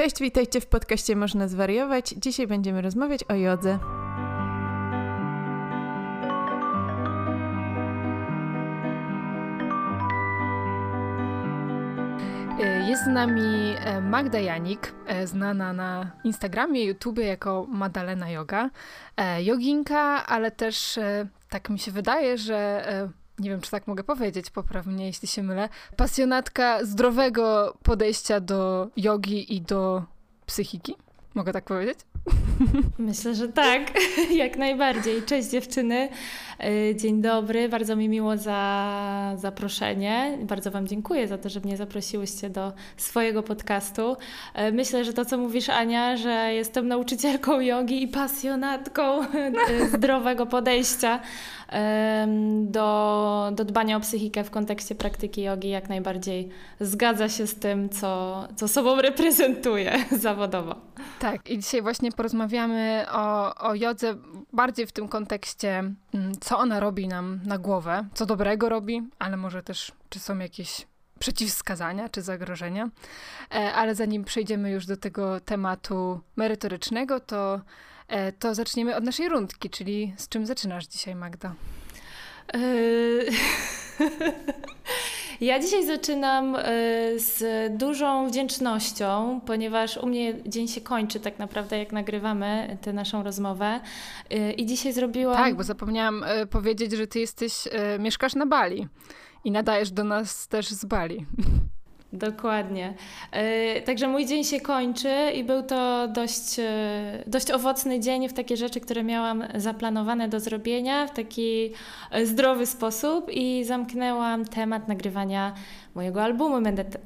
Cześć, witajcie w podcaście Można Zwariować. Dzisiaj będziemy rozmawiać o jodze. E, jest z nami e, Magda Janik, e, znana na Instagramie, YouTube jako Madalena Yoga. Joginka, ale też tak mi się wydaje, że nie wiem, czy tak mogę powiedzieć, poprawnie, jeśli się mylę, pasjonatka zdrowego podejścia do jogi i do psychiki. Mogę tak powiedzieć? Myślę, że tak, jak najbardziej. Cześć dziewczyny, y, dzień dobry, bardzo mi miło za zaproszenie. Bardzo Wam dziękuję za to, że mnie zaprosiłyście do swojego podcastu. Y, myślę, że to, co mówisz, Ania, że jestem nauczycielką jogi i pasjonatką y, zdrowego podejścia do, do dbania o psychikę w kontekście praktyki jogi, jak najbardziej zgadza się z tym, co, co sobą reprezentuję zawodowo. Tak, i dzisiaj właśnie porozmawiamy o, o jodze bardziej w tym kontekście, mm, co ona robi nam na głowę, co dobrego robi, ale może też, czy są jakieś przeciwwskazania czy zagrożenia. E, ale zanim przejdziemy już do tego tematu merytorycznego, to, to zaczniemy od naszej rundki, czyli z czym zaczynasz dzisiaj, Magda? Yy... Ja dzisiaj zaczynam y, z dużą wdzięcznością, ponieważ u mnie dzień się kończy tak naprawdę, jak nagrywamy tę naszą rozmowę. I dzisiaj zrobiłam. Tak, bo zapomniałam powiedzieć, że ty jesteś, mieszkasz na Bali i nadajesz do nas też z Bali. Dokładnie. E, także mój dzień się kończy i był to dość, e, dość owocny dzień w takie rzeczy, które miałam zaplanowane do zrobienia w taki e, zdrowy sposób i zamknęłam temat nagrywania mojego albumu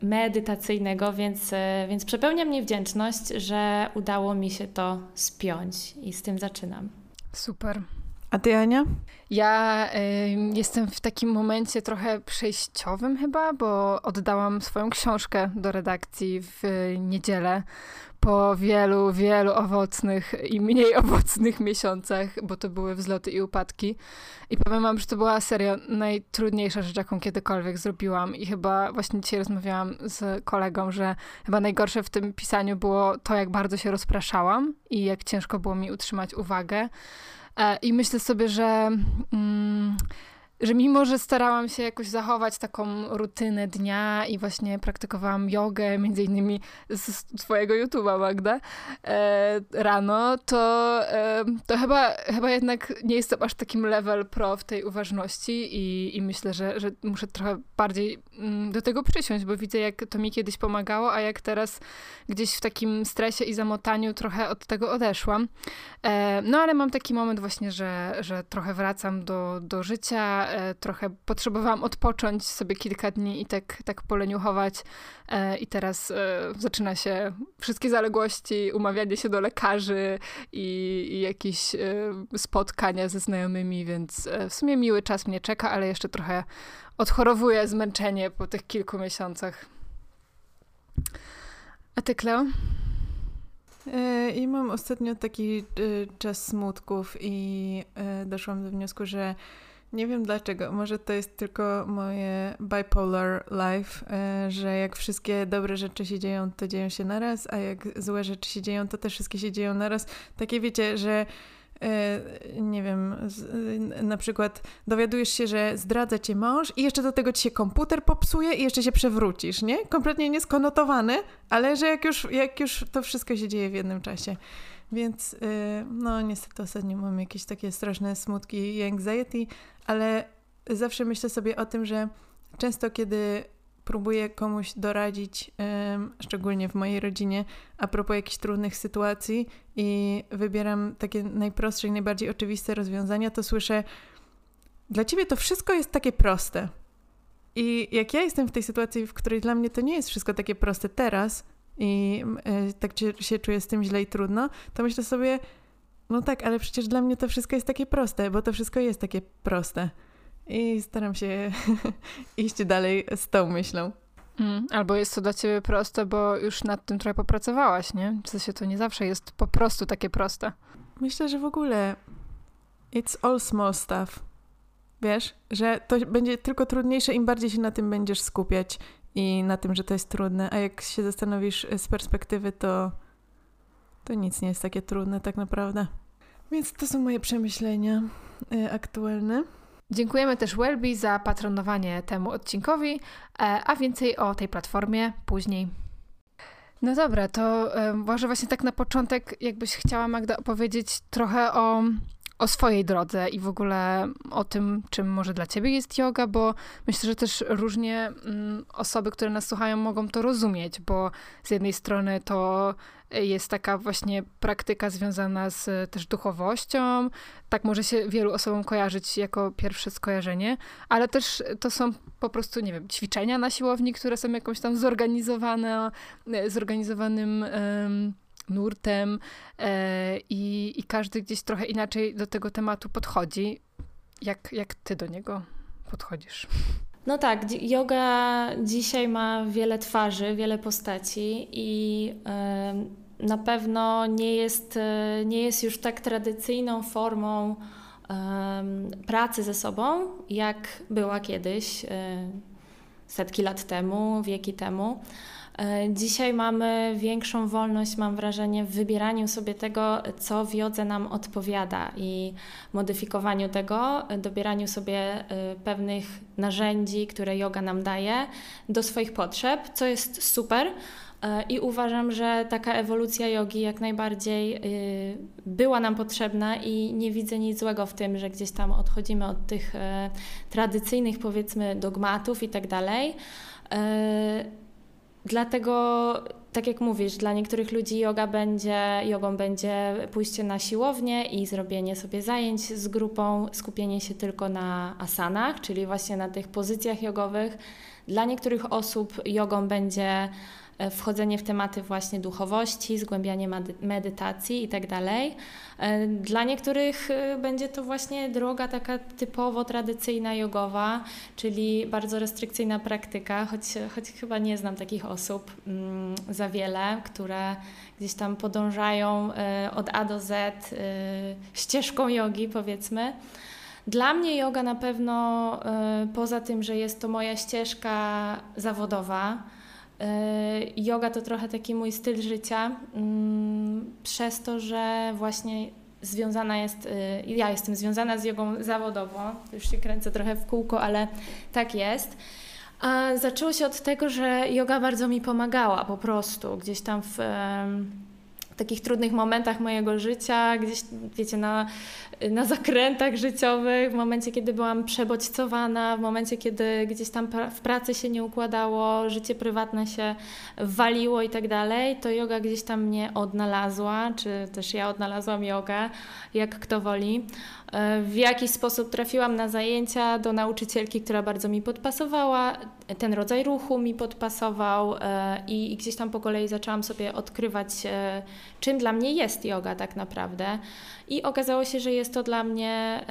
medytacyjnego, więc, więc przepełnia mnie wdzięczność, że udało mi się to spiąć i z tym zaczynam. Super. A ty, Ania? Ja y, jestem w takim momencie trochę przejściowym chyba, bo oddałam swoją książkę do redakcji w niedzielę po wielu, wielu owocnych i mniej owocnych miesiącach, bo to były wzloty i upadki. I powiem wam, że to była serio najtrudniejsza rzecz, jaką kiedykolwiek zrobiłam. I chyba właśnie dzisiaj rozmawiałam z kolegą, że chyba najgorsze w tym pisaniu było to, jak bardzo się rozpraszałam i jak ciężko było mi utrzymać uwagę. E, I myślę sobie, że. Że mimo, że starałam się jakoś zachować taką rutynę dnia i właśnie praktykowałam jogę, między innymi z twojego YouTube'a, Magda, e, rano, to, e, to chyba, chyba jednak nie jestem aż takim level pro w tej uważności i, i myślę, że, że muszę trochę bardziej mm, do tego przysiąść, bo widzę, jak to mi kiedyś pomagało, a jak teraz gdzieś w takim stresie i zamotaniu trochę od tego odeszłam. E, no ale mam taki moment właśnie, że, że trochę wracam do, do życia, E, trochę potrzebowałam odpocząć sobie kilka dni i tak, tak poleniuchować. E, I teraz e, zaczyna się wszystkie zaległości, umawianie się do lekarzy i, i jakieś spotkania ze znajomymi, więc w sumie miły czas mnie czeka, ale jeszcze trochę odchorowuję zmęczenie po tych kilku miesiącach. A ty, Kleo? I mam ostatnio taki czas smutków i doszłam do wniosku, że nie wiem dlaczego. Może to jest tylko moje bipolar life, e, że jak wszystkie dobre rzeczy się dzieją, to dzieją się naraz, a jak złe rzeczy się dzieją, to też wszystkie się dzieją naraz. Takie wiecie, że e, nie wiem, na przykład dowiadujesz się, że zdradza cię mąż i jeszcze do tego ci się komputer popsuje i jeszcze się przewrócisz, nie? Kompletnie nieskonotowany, ale że jak już, jak już to wszystko się dzieje w jednym czasie. Więc y, no niestety ostatnio mam jakieś takie straszne smutki i anxiety, ale zawsze myślę sobie o tym, że często kiedy próbuję komuś doradzić, szczególnie w mojej rodzinie, a propos jakichś trudnych sytuacji i wybieram takie najprostsze i najbardziej oczywiste rozwiązania, to słyszę, dla ciebie to wszystko jest takie proste. I jak ja jestem w tej sytuacji, w której dla mnie to nie jest wszystko takie proste teraz, i y, tak się czuję z tym źle i trudno, to myślę sobie, no tak, ale przecież dla mnie to wszystko jest takie proste, bo to wszystko jest takie proste. I staram się iść dalej z tą myślą. Mm, albo jest to dla ciebie proste, bo już nad tym trochę popracowałaś, nie? W sensie to nie zawsze jest po prostu takie proste. Myślę, że w ogóle it's all small stuff. Wiesz, że to będzie tylko trudniejsze, im bardziej się na tym będziesz skupiać i na tym, że to jest trudne. A jak się zastanowisz z perspektywy, to, to nic nie jest takie trudne tak naprawdę. Więc to są moje przemyślenia y, aktualne. Dziękujemy też Welby za patronowanie temu odcinkowi, e, a więcej o tej platformie później. No dobra, to może właśnie tak na początek, jakbyś chciała Magda opowiedzieć trochę o o swojej drodze i w ogóle o tym, czym może dla ciebie jest yoga, bo myślę, że też różnie mm, osoby, które nas słuchają, mogą to rozumieć, bo z jednej strony to jest taka właśnie praktyka związana z też duchowością. Tak może się wielu osobom kojarzyć jako pierwsze skojarzenie, ale też to są po prostu, nie wiem, ćwiczenia na siłowni, które są jakąś tam zorganizowane, zorganizowanym nurtem e, i, i każdy gdzieś trochę inaczej do tego tematu podchodzi. Jak, jak ty do niego podchodzisz? No tak, yoga dzisiaj ma wiele twarzy, wiele postaci i na pewno nie jest, e, nie jest już tak tradycyjną formą pracy ze sobą, jak była kiedyś, e, setki lat temu, wieki temu. E, dzisiaj mamy większą wolność, mam wrażenie, w wybieraniu sobie tego, co w jodze nam odpowiada i modyfikowaniu tego, dobieraniu sobie e, pewnych narzędzi, które yoga nam daje do swoich potrzeb, co jest super. E, I uważam, że taka ewolucja jogi jak najbardziej była nam potrzebna i nie widzę nic złego w tym, że gdzieś tam odchodzimy od tych tradycyjnych, powiedzmy, dogmatów i tak dalej. Dlatego, tak jak mówisz, dla niektórych ludzi będzie, jogą będzie pójście na siłownię i zrobienie sobie zajęć z grupą, skupienie się tylko na asanach, czyli właśnie na tych pozycjach jogowych. Dla niektórych osób jogą będzie wchodzenie w tematy właśnie duchowości, zgłębianie medytacji itd. Tak e, dla niektórych e, będzie to właśnie droga taka typowo tradycyjna jogowa, czyli bardzo restrykcyjna praktyka, choć, choć chyba nie znam takich osób mm, za wiele, które gdzieś tam podążają od A do Z ścieżką jogi, powiedzmy. Dla mnie yoga na pewno, poza tym, że jest to moja ścieżka zawodowa, yoga to trochę taki mój styl życia, mm, przez to, że właśnie związana jest, y, ja jestem związana z jogą zawodowo, już się kręcę trochę w kółko, ale tak jest. A zaczęło się od tego, że yoga bardzo mi pomagała po prostu, gdzieś tam w takich trudnych momentach mojego życia, gdzieś, wiecie, na, na zakrętach życiowych, w momencie, kiedy byłam przebodźcowana, w momencie, kiedy gdzieś tam w pracy się nie układało, życie prywatne się waliło i tak dalej, to yoga gdzieś tam mnie odnalazła, czy też ja odnalazłam jogę, jak kto woli. E, w jakiś sposób trafiłam na zajęcia do nauczycielki, która bardzo mi podpasowała, ten rodzaj ruchu mi podpasował e, i, i gdzieś tam po kolei zaczęłam sobie odkrywać, e, czym dla mnie jest yoga tak naprawdę. I okazało się, że jest to dla mnie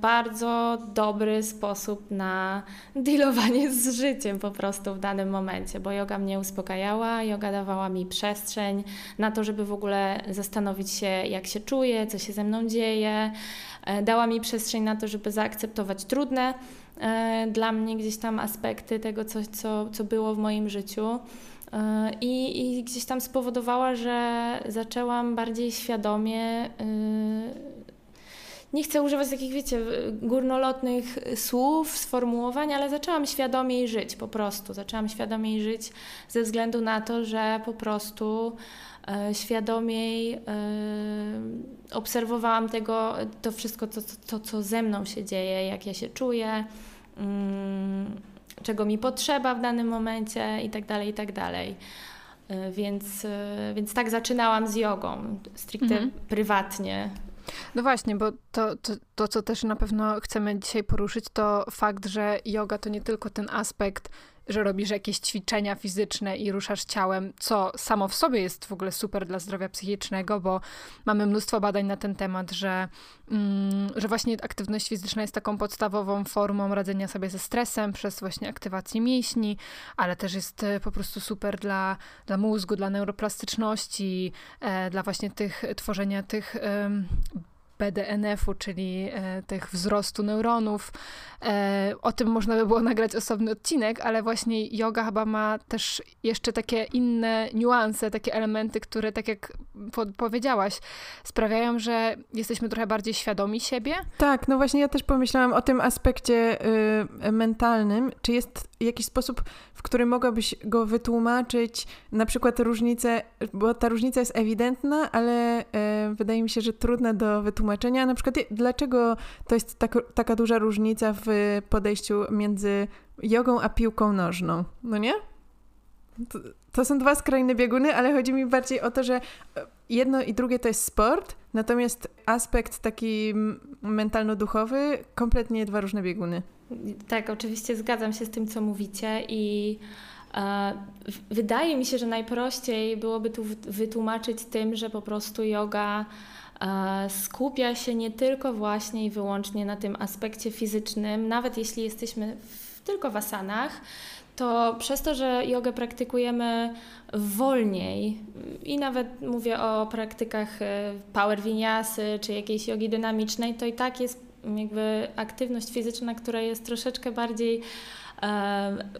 bardzo dobry sposób na dealowanie z życiem po prostu w danym momencie, bo yoga mnie uspokajała, yoga dawała mi przestrzeń na to, żeby w ogóle zastanowić się, jak się czuję, co się ze mną dzieje. E, dała mi przestrzeń na to, żeby zaakceptować trudne e, dla mnie gdzieś tam aspekty tego, co, co, co było w moim życiu. I, I gdzieś tam spowodowała, że zaczęłam bardziej świadomie nie chcę używać takich, wiecie, górnolotnych słów, sformułowań, ale zaczęłam świadomiej żyć po prostu. Zaczęłam świadomiej żyć ze względu na to, że po prostu E, świadomiej e, obserwowałam tego, to wszystko, to, to, co ze mną się dzieje, jak ja się czuję, mm, czego mi potrzeba w danym momencie i tak dalej, i tak dalej. E, więc, więc tak zaczynałam z jogą, stricte mhm. prywatnie. No właśnie, bo to, to, to, co też na pewno chcemy dzisiaj poruszyć, to fakt, że yoga to nie tylko ten aspekt że robisz jakieś ćwiczenia fizyczne i ruszasz ciałem, co samo w sobie jest w ogóle super dla zdrowia psychicznego, bo mamy mnóstwo badań na ten temat, że, mm, że właśnie aktywność fizyczna jest taką podstawową formą radzenia sobie ze stresem przez właśnie aktywację mięśni, ale też jest e, po prostu super dla, dla mózgu, dla neuroplastyczności, e, dla właśnie tych tworzenia tych BDNF-u, czyli e, tych wzrostu neuronów. E, o tym można by było nagrać osobny odcinek, ale właśnie yoga chyba ma też jeszcze takie inne niuanse, takie elementy, które tak jak po powiedziałaś, sprawiają, że jesteśmy trochę bardziej świadomi siebie. Tak, no właśnie ja też pomyślałam o tym aspekcie y, mentalnym. Czy jest jakiś sposób, w który mogłabyś go wytłumaczyć, na przykład różnicę, bo ta różnica jest ewidentna, ale y, wydaje mi się, że trudna do wytłumaczenia. Na przykład dlaczego to jest tak, taka duża różnica w podejściu między jogą a piłką nożną, no nie? To, to, są dwa skrajne bieguny, ale chodzi mi bardziej o to, że jedno i drugie to jest sport, natomiast aspekt taki mentalno-duchowy kompletnie dwa różne bieguny. Tak, oczywiście zgadzam się z tym, co mówicie i e, wydaje mi się, że najprościej byłoby tu wytłumaczyć tym, że po prostu yoga e, skupia się nie tylko właśnie i wyłącznie na tym aspekcie fizycznym, nawet jeśli jesteśmy w, tylko w asanach, to przez to, że jogę praktykujemy wolniej i nawet mówię o praktykach e, power vinyasy czy jakiejś jogi dynamicznej, to i tak jest jakby aktywność fizyczna, która jest troszeczkę bardziej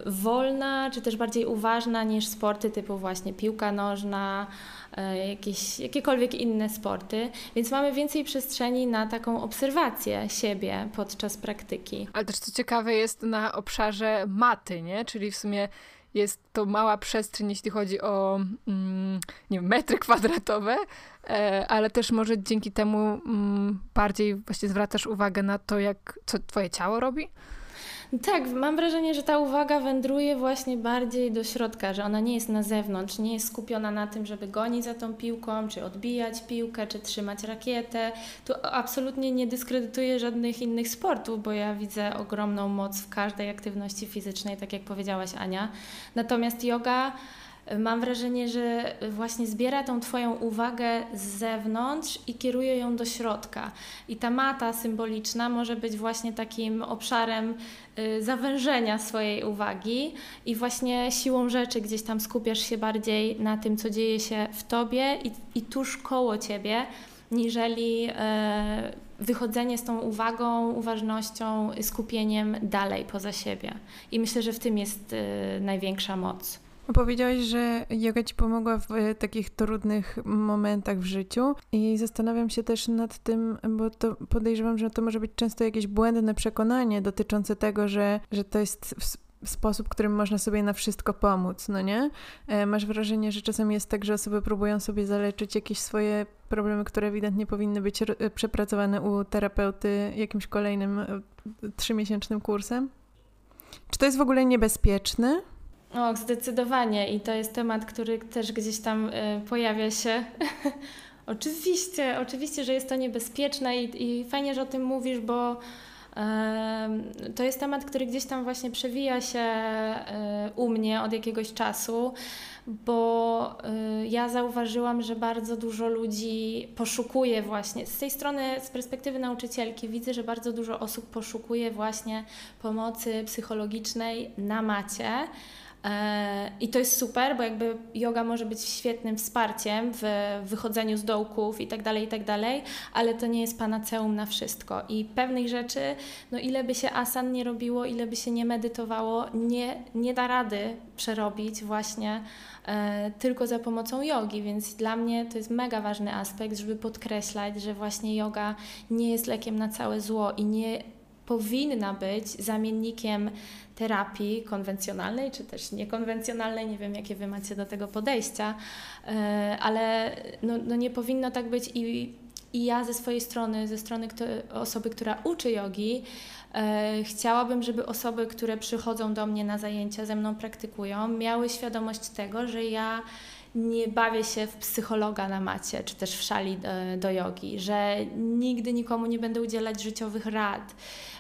wolna, czy też bardziej uważna niż sporty typu właśnie piłka nożna, e, jakieś, jakiekolwiek inne sporty, więc mamy więcej przestrzeni na taką obserwację siebie podczas praktyki. Ale też co ciekawe jest na obszarze maty, nie? Czyli w sumie jest to mała przestrzeń, jeśli chodzi o mm, nie wiem, metry kwadratowe, e, ale też może dzięki temu mm, bardziej właśnie zwracasz uwagę na to, jak, co twoje ciało robi? Tak, mam wrażenie, że ta uwaga wędruje właśnie bardziej do środka, że ona nie jest na zewnątrz, nie jest skupiona na tym, żeby gonić za tą piłką, czy odbijać piłkę, czy trzymać rakietę. Tu absolutnie nie dyskredytuję żadnych innych sportów, bo ja widzę ogromną moc w każdej aktywności fizycznej, tak jak powiedziałaś Ania. Natomiast yoga mam wrażenie, że właśnie zbiera tą Twoją uwagę z zewnątrz i kieruje ją do środka. I ta mata symboliczna może być właśnie takim obszarem y, zawężenia swojej uwagi i właśnie siłą rzeczy gdzieś tam skupiasz się bardziej na tym, co dzieje się w Tobie i, i tuż koło Ciebie, niżeli e, wychodzenie z tą uwagą, uważnością, skupieniem dalej poza siebie. I myślę, że w tym jest e, największa moc. Powiedziałaś, że yoga ci pomogła w e, takich trudnych momentach w życiu i zastanawiam się też nad tym, bo to podejrzewam, że to może być często jakieś błędne przekonanie dotyczące tego, że, że to jest sposób, którym można sobie na wszystko pomóc, no nie? E, masz wrażenie, że czasem jest tak, że osoby próbują sobie zaleczyć jakieś swoje problemy, które ewidentnie powinny być e, przepracowane u terapeuty jakimś kolejnym trzymiesięcznym kursem? Czy to jest w ogóle niebezpieczne? O, zdecydowanie i to jest temat, który też gdzieś tam y, pojawia się. oczywiście, oczywiście, że jest to niebezpieczne i, i fajnie, że o tym mówisz, bo y, to jest temat, który gdzieś tam właśnie przewija się y, u mnie od jakiegoś czasu, bo ja zauważyłam, że bardzo dużo ludzi poszukuje właśnie, z tej strony, z perspektywy nauczycielki, widzę, że bardzo dużo osób poszukuje właśnie pomocy psychologicznej na macie. I to jest super, bo jakby yoga może być świetnym wsparciem w wychodzeniu z dołków i tak dalej, i tak dalej, ale to nie jest panaceum na wszystko. I pewnych rzeczy, no ile by się asan nie robiło, ile by się nie medytowało, nie, nie da rady przerobić właśnie e, tylko za pomocą jogi, więc dla mnie to jest mega ważny aspekt, żeby podkreślać, że właśnie yoga nie jest lekiem na całe zło i nie powinna być zamiennikiem terapii konwencjonalnej, czy też niekonwencjonalnej, nie wiem jakie Wy macie do tego podejścia, e, ale no, no nie powinno tak być i, i ja ze swojej strony, ze strony kto, osoby, która uczy jogi, e, chciałabym, żeby osoby, które przychodzą do mnie na zajęcia, ze mną praktykują, miały świadomość tego, że ja nie bawię się w psychologa na macie, czy też w szali do, do jogi, że nigdy nikomu nie będę udzielać życiowych rad,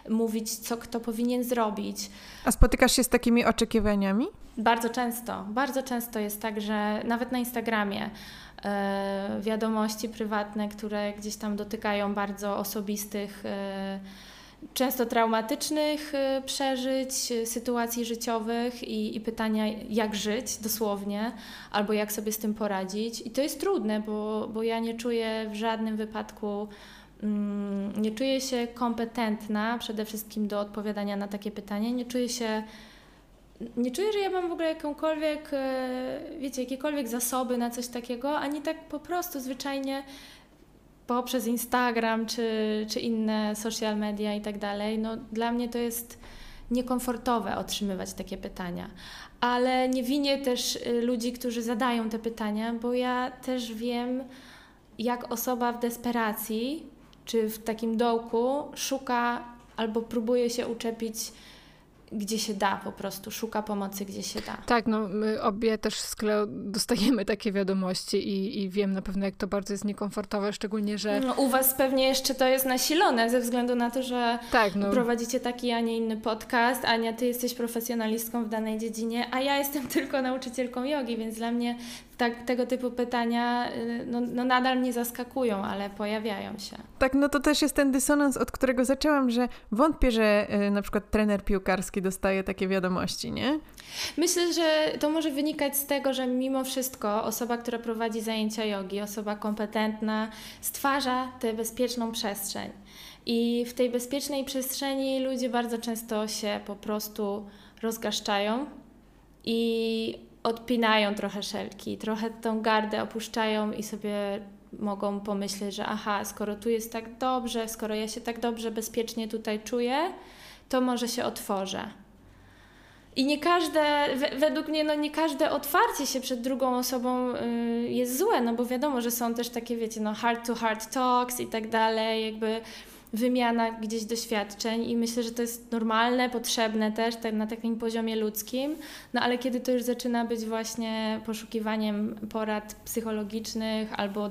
mówić, co kto powinien zrobić. A spotykasz się z takimi oczekiwaniami? Bardzo często. Bardzo często jest tak, że nawet na Instagramie e, wiadomości prywatne, które gdzieś tam dotykają bardzo osobistych. E, często traumatycznych y, przeżyć, y, sytuacji życiowych i, i, pytania, jak żyć dosłownie, albo jak sobie z tym poradzić. I to jest trudne, bo, bo ja nie czuję w żadnym wypadku mm, nie czuję się kompetentna przede wszystkim do odpowiadania na takie pytanie, nie czuję się nie czuję, że ja mam w ogóle jakąkolwiek, e, wiecie, jakiekolwiek zasoby na coś takiego, ani tak po prostu zwyczajnie poprzez Instagram czy, czy inne social media i tak dalej. No, dla mnie to jest niekomfortowe otrzymywać takie pytania. Ale nie winię też y, ludzi, którzy zadają te pytania, bo ja też wiem, jak osoba w desperacji czy w takim dołku szuka albo próbuje się uczepić gdzie się da po prostu, szuka pomocy, gdzie się da. Tak, no my obie też z Kleo dostajemy takie wiadomości i, i wiem na pewno, jak to bardzo jest niekomfortowe, szczególnie, że... No, u Was pewnie jeszcze to jest nasilone ze względu na to, że tak, no... prowadzicie taki, a nie inny podcast. Ania, Ty jesteś profesjonalistką w danej dziedzinie, a ja jestem tylko nauczycielką jogi, więc dla mnie tak, tego typu pytania y, no, no, nadal mnie zaskakują, ale pojawiają się. Tak, no to też jest ten dysonans, od którego zaczęłam, że wątpię, że y, na przykład trener piłkarski dostaje takie wiadomości, nie? Myślę, że to może wynikać z tego, że mimo wszystko osoba, która prowadzi zajęcia jogi, osoba kompetentna, stwarza tę bezpieczną przestrzeń. I w tej bezpiecznej przestrzeni ludzie bardzo często się po prostu rozgaszczają i odpinają trochę szelki, trochę tą gardę opuszczają i sobie mogą pomyśleć, że aha, skoro tu jest tak dobrze, skoro ja się tak dobrze, bezpiecznie tutaj czuję, to może się otworzę. I nie każde, według mnie, no nie każde otwarcie się przed drugą osobą y, jest złe, no bo wiadomo, że są też takie, wiecie, no heart to heart talks i tak dalej, jakby wymiana gdzieś doświadczeń i myślę, że to jest normalne, potrzebne też tak, na takim poziomie ludzkim, no ale kiedy to już zaczyna być właśnie poszukiwaniem porad psychologicznych albo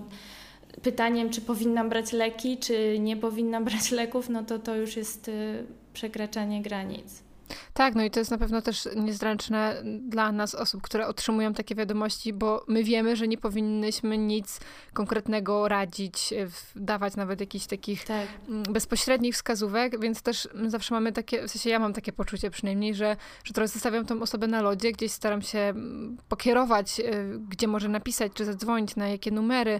pytaniem, czy powinnam brać leki, czy nie powinnam brać leków, no to to już jest y, przekraczanie granic. Tak, no i to jest na pewno też niezręczne dla nas, osób, które otrzymują takie wiadomości, bo my wiemy, że nie powinnyśmy nic konkretnego radzić, e, dawać nawet jakichś takich tak. Mm, bezpośrednich wskazówek, więc też zawsze mamy takie, w sensie ja mam takie poczucie przynajmniej, że, że trochę zostawiam tą osobę na lodzie, gdzieś staram się mm, pokierować, e, gdzie może napisać, czy zadzwonić, na jakie numery,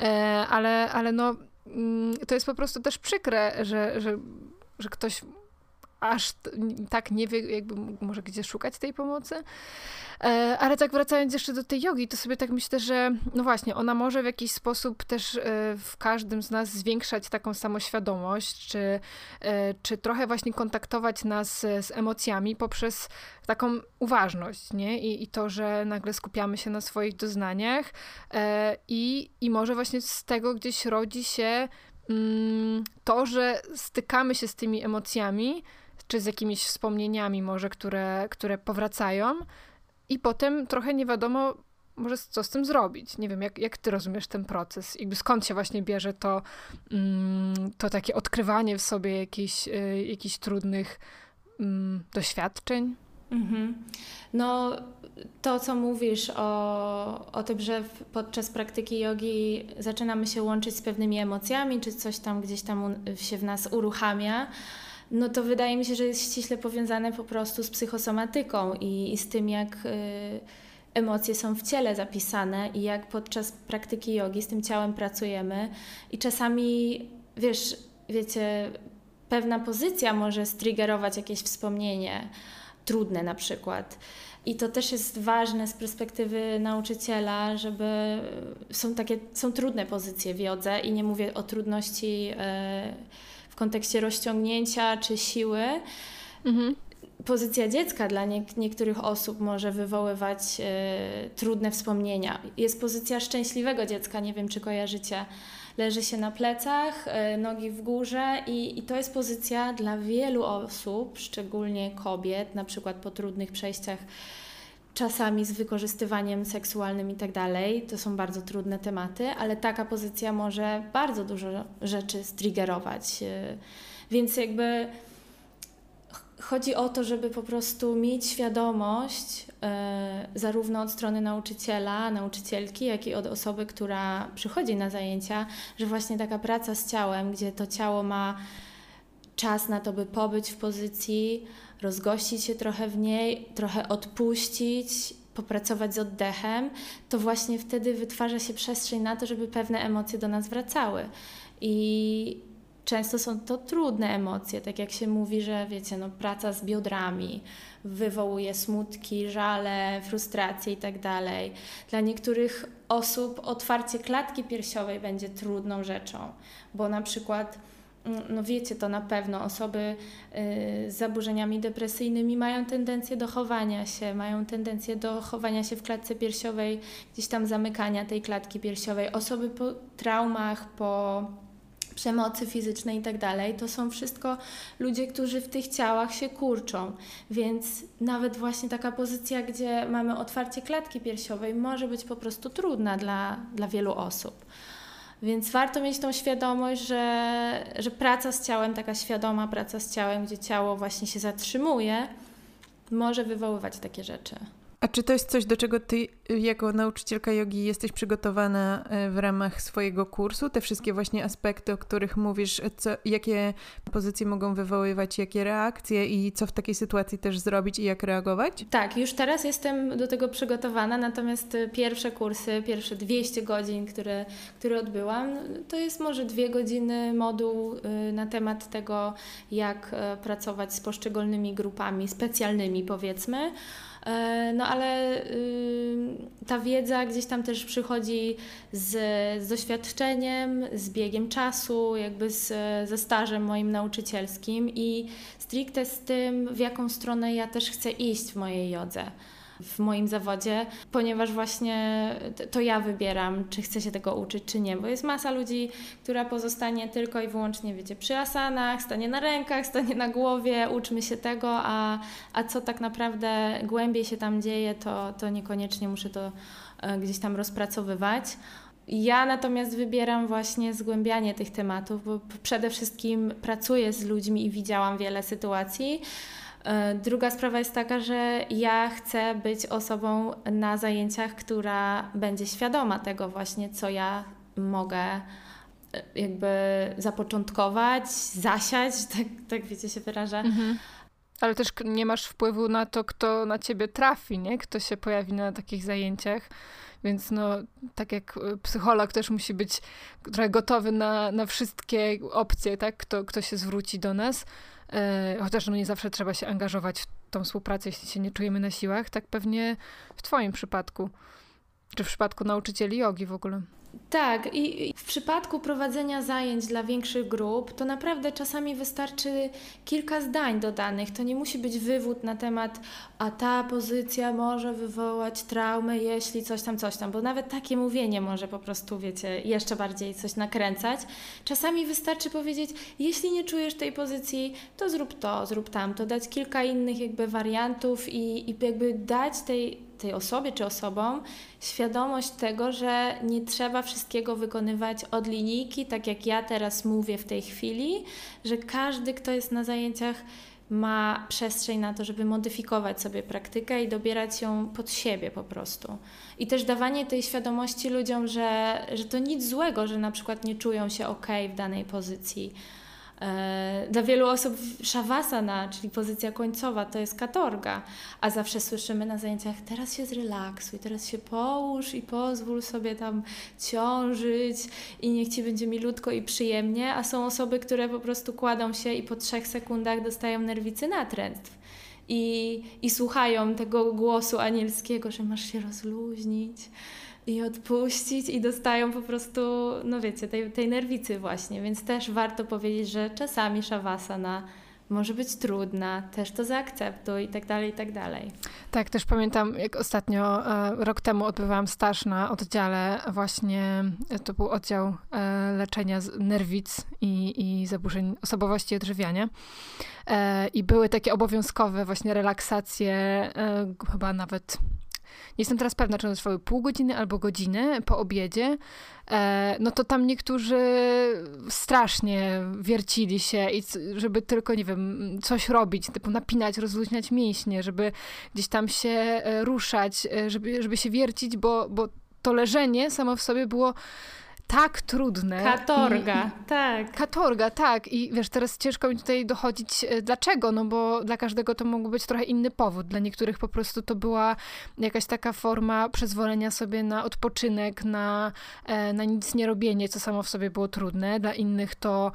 e, ale, ale no mm, to jest po prostu też przykre, że, że, że ktoś aż tak nie wie, jakby może gdzie szukać tej pomocy. E, ale tak wracając jeszcze do tej jogi, to sobie tak myślę, że no właśnie, ona może w jakiś sposób też e, w każdym z nas zwiększać taką samoświadomość, czy, e, czy trochę właśnie kontaktować nas z emocjami poprzez taką uważność, nie? I, i to, że nagle skupiamy się na swoich doznaniach i, i może właśnie z tego gdzieś rodzi się mm, to, że stykamy się z tymi emocjami, czy z jakimiś wspomnieniami może, które, które powracają i potem trochę nie wiadomo może co z tym zrobić. Nie wiem, jak, jak ty rozumiesz ten proces? Jakby skąd się właśnie bierze to, mm, to takie odkrywanie w sobie jakichś, y, jakichś trudnych mm, doświadczeń? Mhm. No, to co mówisz o, o tym, że podczas praktyki jogi zaczynamy się łączyć z pewnymi emocjami, czy coś tam gdzieś tam się w nas uruchamia, no to wydaje mi się, że jest ściśle powiązane po prostu z psychosomatyką i, i z tym, jak y, emocje są w ciele zapisane i jak podczas praktyki jogi z tym ciałem pracujemy. I czasami, wiesz, wiecie, pewna pozycja może striggerować jakieś wspomnienie trudne na przykład. I to też jest ważne z perspektywy nauczyciela, żeby są takie, są trudne pozycje w jodze i nie mówię o trudności y, w kontekście rozciągnięcia czy siły. Mhm. Pozycja dziecka dla nie, niektórych osób może wywoływać y, trudne wspomnienia. Jest pozycja szczęśliwego dziecka, nie wiem czy kojarzycie. Leży się na plecach, y, nogi w górze i, i to jest pozycja dla wielu osób, szczególnie kobiet, na przykład po trudnych przejściach czasami z wykorzystywaniem seksualnym i tak dalej. To są bardzo trudne tematy, ale taka pozycja może bardzo dużo rzeczy striggerować. Y, więc jakby chodzi o to, żeby po prostu mieć świadomość y, zarówno od strony nauczyciela, nauczycielki, jak i od osoby, która przychodzi na zajęcia, że właśnie taka praca z ciałem, gdzie to ciało ma czas na to, by pobyć w pozycji, rozgościć się trochę w niej, trochę odpuścić, popracować z oddechem, to właśnie wtedy wytwarza się przestrzeń na to, żeby pewne emocje do nas wracały. I, często są to trudne emocje, tak jak się mówi, że wiecie, no, praca z biodrami wywołuje smutki, żale, frustracje itd. Tak Dla niektórych osób otwarcie klatki piersiowej będzie trudną rzeczą, bo na przykład no wiecie to na pewno, osoby y, z zaburzeniami depresyjnymi mają tendencję do chowania się, mają tendencję do chowania się w klatce piersiowej, gdzieś tam zamykania tej klatki piersiowej. Osoby po traumach, po przemocy fizycznej i tak to są wszystko ludzie, którzy w tych ciałach się kurczą. Więc nawet właśnie taka pozycja, gdzie mamy otwarcie klatki piersiowej, może być po prostu trudna dla, dla wielu osób. Więc warto mieć tą świadomość, że, że praca z ciałem, taka świadoma praca z ciałem, gdzie ciało właśnie się zatrzymuje, może wywoływać takie rzeczy. A czy to jest coś, do czego ty jako nauczycielka jogi jesteś przygotowana e, w ramach swojego kursu? Te wszystkie właśnie aspekty, o których mówisz, co, jakie pozycje mogą wywoływać, jakie reakcje i co w takiej sytuacji też zrobić i jak reagować? Tak, już teraz jestem do tego przygotowana, natomiast pierwsze kursy, pierwsze 200 godzin, które, które odbyłam, to jest może dwie godziny moduł y, na temat tego, jak e, pracować z poszczególnymi grupami specjalnymi, powiedzmy. E, no ale ta wiedza gdzieś tam też przychodzi z, z doświadczeniem, z biegiem czasu, jakby z, ze stażem moim nauczycielskim i stricte z tym, w jaką stronę ja też chcę iść w mojej jodze w moim zawodzie, ponieważ właśnie to ja wybieram, czy chcę się tego uczyć, czy nie, bo jest masa ludzi, która pozostanie tylko i wyłącznie, wiecie, przy asanach, stanie na rękach, stanie na głowie, uczmy się tego, a, a co tak naprawdę głębiej się tam dzieje, to, to niekoniecznie muszę to e, gdzieś tam rozpracowywać. Ja natomiast wybieram właśnie zgłębianie tych tematów, bo przede wszystkim pracuję z ludźmi i widziałam wiele sytuacji, druga sprawa jest taka, że ja chcę być osobą na zajęciach, która będzie świadoma tego właśnie, co ja mogę e, jakby zapoczątkować, zasiać, tak, tak wiecie się wyraża. Mhm. Ale też nie masz wpływu na to, kto na ciebie trafi, nie? Kto się pojawi na takich zajęciach. Więc no, tak jak e, psycholog też musi być trochę gotowy na, na wszystkie opcje, tak? Kto, kto się zwróci do nas. E, chociaż no nie zawsze trzeba się angażować w tą współpracę, jeśli się nie czujemy na siłach, tak pewnie w Twoim przypadku, czy w przypadku nauczycieli jogi w ogóle. Tak, i w przypadku prowadzenia zajęć dla większych grup, to naprawdę czasami wystarczy kilka zdań dodanych. To nie musi być wywód na temat, a ta pozycja może wywołać traumę, jeśli coś tam, coś tam, bo nawet takie mówienie może po prostu, wiecie, jeszcze bardziej coś nakręcać. Czasami wystarczy powiedzieć, jeśli nie czujesz tej pozycji, to zrób to, zrób tamto, dać kilka innych jakby wariantów i, i jakby dać tej tej osobie czy osobom świadomość tego, że nie trzeba wszystkiego wykonywać od linijki, tak jak ja teraz mówię w tej chwili, że każdy, kto jest na zajęciach, ma przestrzeń na to, żeby modyfikować sobie praktykę i dobierać ją pod siebie po prostu. I też dawanie tej świadomości ludziom, że, że to nic złego, że na przykład nie czują się ok w danej pozycji dla wielu osób szawasana, czyli pozycja końcowa, to jest katorga, a zawsze słyszymy na zajęciach, teraz się zrelaksuj, teraz się połóż i pozwól sobie tam ciążyć i niech Ci będzie milutko i przyjemnie, a są osoby, które po prostu kładą się i po trzech sekundach dostają nerwicy natręstw. I, I słuchają tego głosu anielskiego, że masz się rozluźnić, i odpuścić i dostają po prostu, no wiecie, tej, tej nerwicy właśnie, więc też warto powiedzieć, że czasami szawasana może być trudna, też to zaakceptuj i tak dalej, i tak dalej. Tak, też pamiętam, jak ostatnio, e, rok temu odbywałam staż na oddziale, właśnie e, to był oddział e, leczenia nerwic i, i zaburzeń osobowości i odżywiania. I były takie obowiązkowe właśnie relaksacje, chyba nawet jestem teraz pewna, czy one trwały pół godziny albo godzinę po obiedzie, e, no to tam niektórzy strasznie wiercili się i żeby tylko, nie wiem, coś robić, typu napinać, rozluźniać mięśnie, żeby gdzieś tam się e, ruszać, e, żeby, żeby się wiercić, bo, bo to leżenie samo w sobie było tak trudne. Katorga, I, tak. Katorga, tak. I wiesz, teraz ciężko mi tutaj dochodzić e, dlaczego, no bo dla każdego to mógł być trochę inny powód. Dla niektórych po prostu to była jakaś taka forma przyzwolenia sobie na odpoczynek, na, e, na nic nie robienie, co samo w sobie było trudne. Dla innych to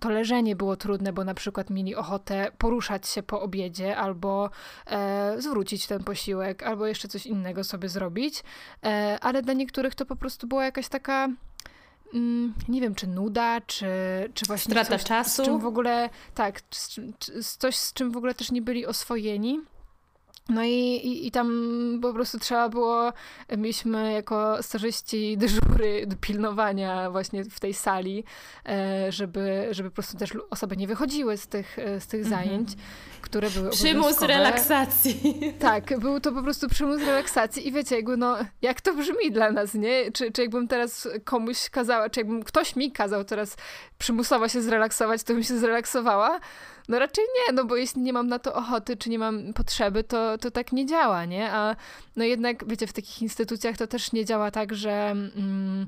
to leżenie było trudne, bo na przykład mieli ochotę poruszać się po obiedzie albo e, zwrócić ten posiłek, albo jeszcze coś innego sobie zrobić. E, ale dla niektórych to po prostu była jakaś taka mm, nie wiem, czy nuda, czy, czy właśnie Strata coś, czasu. z czym w ogóle, tak, z, z, coś, z czym w ogóle też nie byli oswojeni. No i, i, i tam po prostu trzeba było, mieliśmy jako starzyści dyżury do pilnowania właśnie w tej sali, e, żeby, żeby po prostu też osoby nie wychodziły z tych, e, z tych mhm. zajęć, które były Przymus relaksacji. Tak, był to po prostu przymus relaksacji i wiecie, jakby no, jak to brzmi dla nas, nie? Czy, czy jakbym teraz komuś kazała, czy jakbym ktoś mi kazał teraz przymusowo się zrelaksować, to bym się zrelaksowała? No raczej nie, no bo jeśli nie mam na to ochoty, czy nie mam potrzeby, to, to tak nie działa, nie? A no jednak, wiecie, w takich instytucjach to też nie działa tak, że... Mm,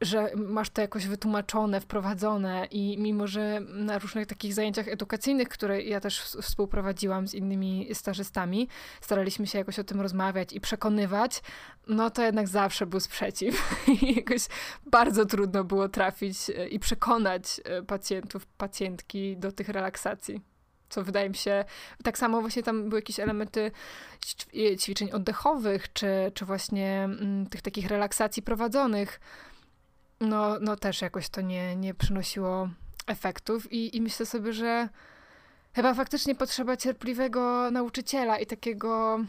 że masz to jakoś wytłumaczone, wprowadzone i mimo, że na różnych takich zajęciach edukacyjnych, które ja też współprowadziłam z innymi stażystami, staraliśmy się jakoś o tym rozmawiać i przekonywać, no to jednak zawsze był sprzeciw. I jakoś bardzo trudno było trafić e, i przekonać e, pacjentów, pacjentki do tych relaksacji co wydaje mi się, tak samo właśnie tam były jakieś elementy ćwiczeń oddechowych, czy, czy właśnie mm, tych takich relaksacji prowadzonych, no, no też jakoś to nie, nie przynosiło efektów i, i myślę sobie, że chyba faktycznie potrzeba cierpliwego nauczyciela i takiego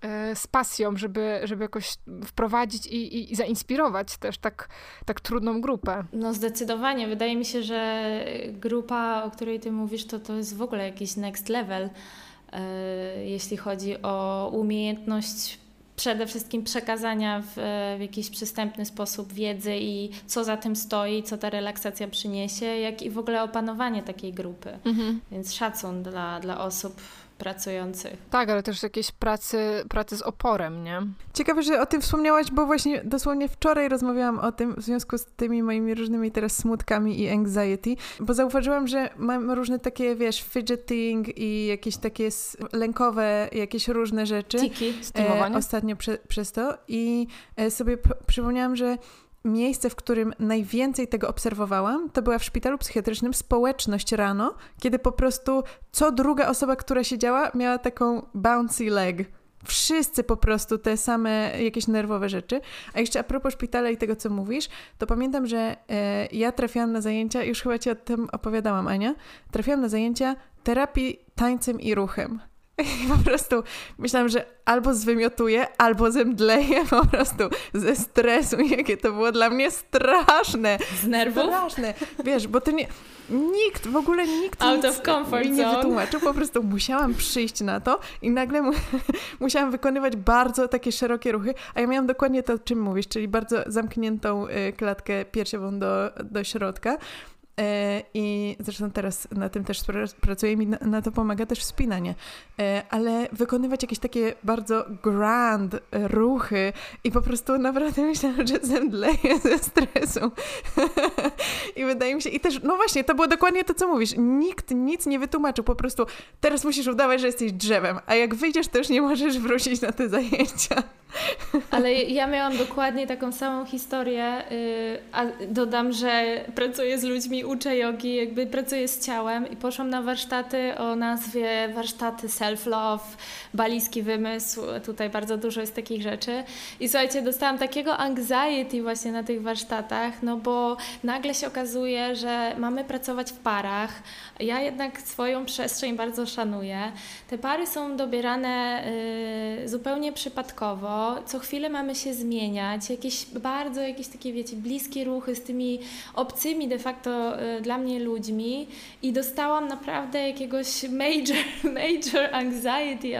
e, z pasją, żeby, żeby jakoś wprowadzić i, i, zainspirować też tak, tak trudną grupę. No zdecydowanie. Wydaje mi się, że grupa, o której ty mówisz, to, to jest w ogóle jakiś next level, e, jeśli chodzi o umiejętność przede wszystkim przekazania w, w, jakiś przystępny sposób wiedzy i co za tym stoi, co ta relaksacja przyniesie, jak i w ogóle opanowanie takiej grupy. Mhm. Więc szacun dla, dla osób pracujących. Tak, ale też jakieś pracy, pracy z oporem, nie? Ciekawe, że o tym wspomniałaś, bo właśnie dosłownie wczoraj rozmawiałam o tym w związku z tymi moimi różnymi teraz smutkami i anxiety, bo zauważyłam, że mam różne takie, wiesz, fidgeting i jakieś takie lękowe, jakieś różne rzeczy. Tiki, e, ostatnio prze, przez to i e, sobie przypomniałam, że miejsce, w którym najwięcej tego obserwowałam, to była w szpitalu psychiatrycznym społeczność rano, kiedy po prostu co druga osoba, która siedziała, miała taką bouncy leg. Wszyscy po prostu te same jakieś nerwowe rzeczy. A jeszcze a propos szpitala i tego, co mówisz, to pamiętam, że e, ja trafiłam na zajęcia, już chyba ci o tym opowiadałam, Ania, trafiłam na zajęcia terapii tańcem i ruchem. I po prostu myślałam, że albo zwymiotuję, albo zemdleję po prostu ze stresu. Jakie to było dla mnie straszne. Z nerwów? Straszne. Wiesz, bo to nie... Nikt, w ogóle nikt Out of comfort mi nie wytłumaczył. Po prostu musiałam przyjść na to i nagle mu, musiałam wykonywać bardzo takie szerokie ruchy, a ja miałam dokładnie to, o czym mówisz, czyli bardzo zamkniętą y, klatkę piersiową do, do środka. E, I zresztą teraz na tym też pracuję mi na, to pomaga też wspinanie. E, ale wykonywać jakieś takie bardzo grand ruchy i po prostu naprawdę myślałam, że zemdleję ze stresu. I wydaje mi się, i też, no właśnie, to było dokładnie to, co mówisz. Nikt nic nie wytłumaczył, po prostu teraz musisz udawać, że jesteś drzewem, a jak wyjdziesz, to już nie możesz wrócić na te zajęcia. Ale ja miałam dokładnie taką samą historię, y, a dodam, że pracuję z ludźmi, uczę jogi, jakby pracuję z ciałem i poszłam na warsztaty o nazwie warsztaty self-love, balijski wymysł, tutaj bardzo dużo jest takich rzeczy. I słuchajcie, dostałam takiego anxiety właśnie na tych warsztatach, no bo nagle się okazuje, że mamy pracować w parach. Ja jednak swoją przestrzeń bardzo szanuję. Te pary są dobierane y, zupełnie przypadkowo co chwilę mamy się zmieniać, jakieś bardzo jakieś takie, wiecie, bliskie ruchy z tymi obcymi de facto y, dla mnie ludźmi i dostałam naprawdę jakiegoś major, major anxiety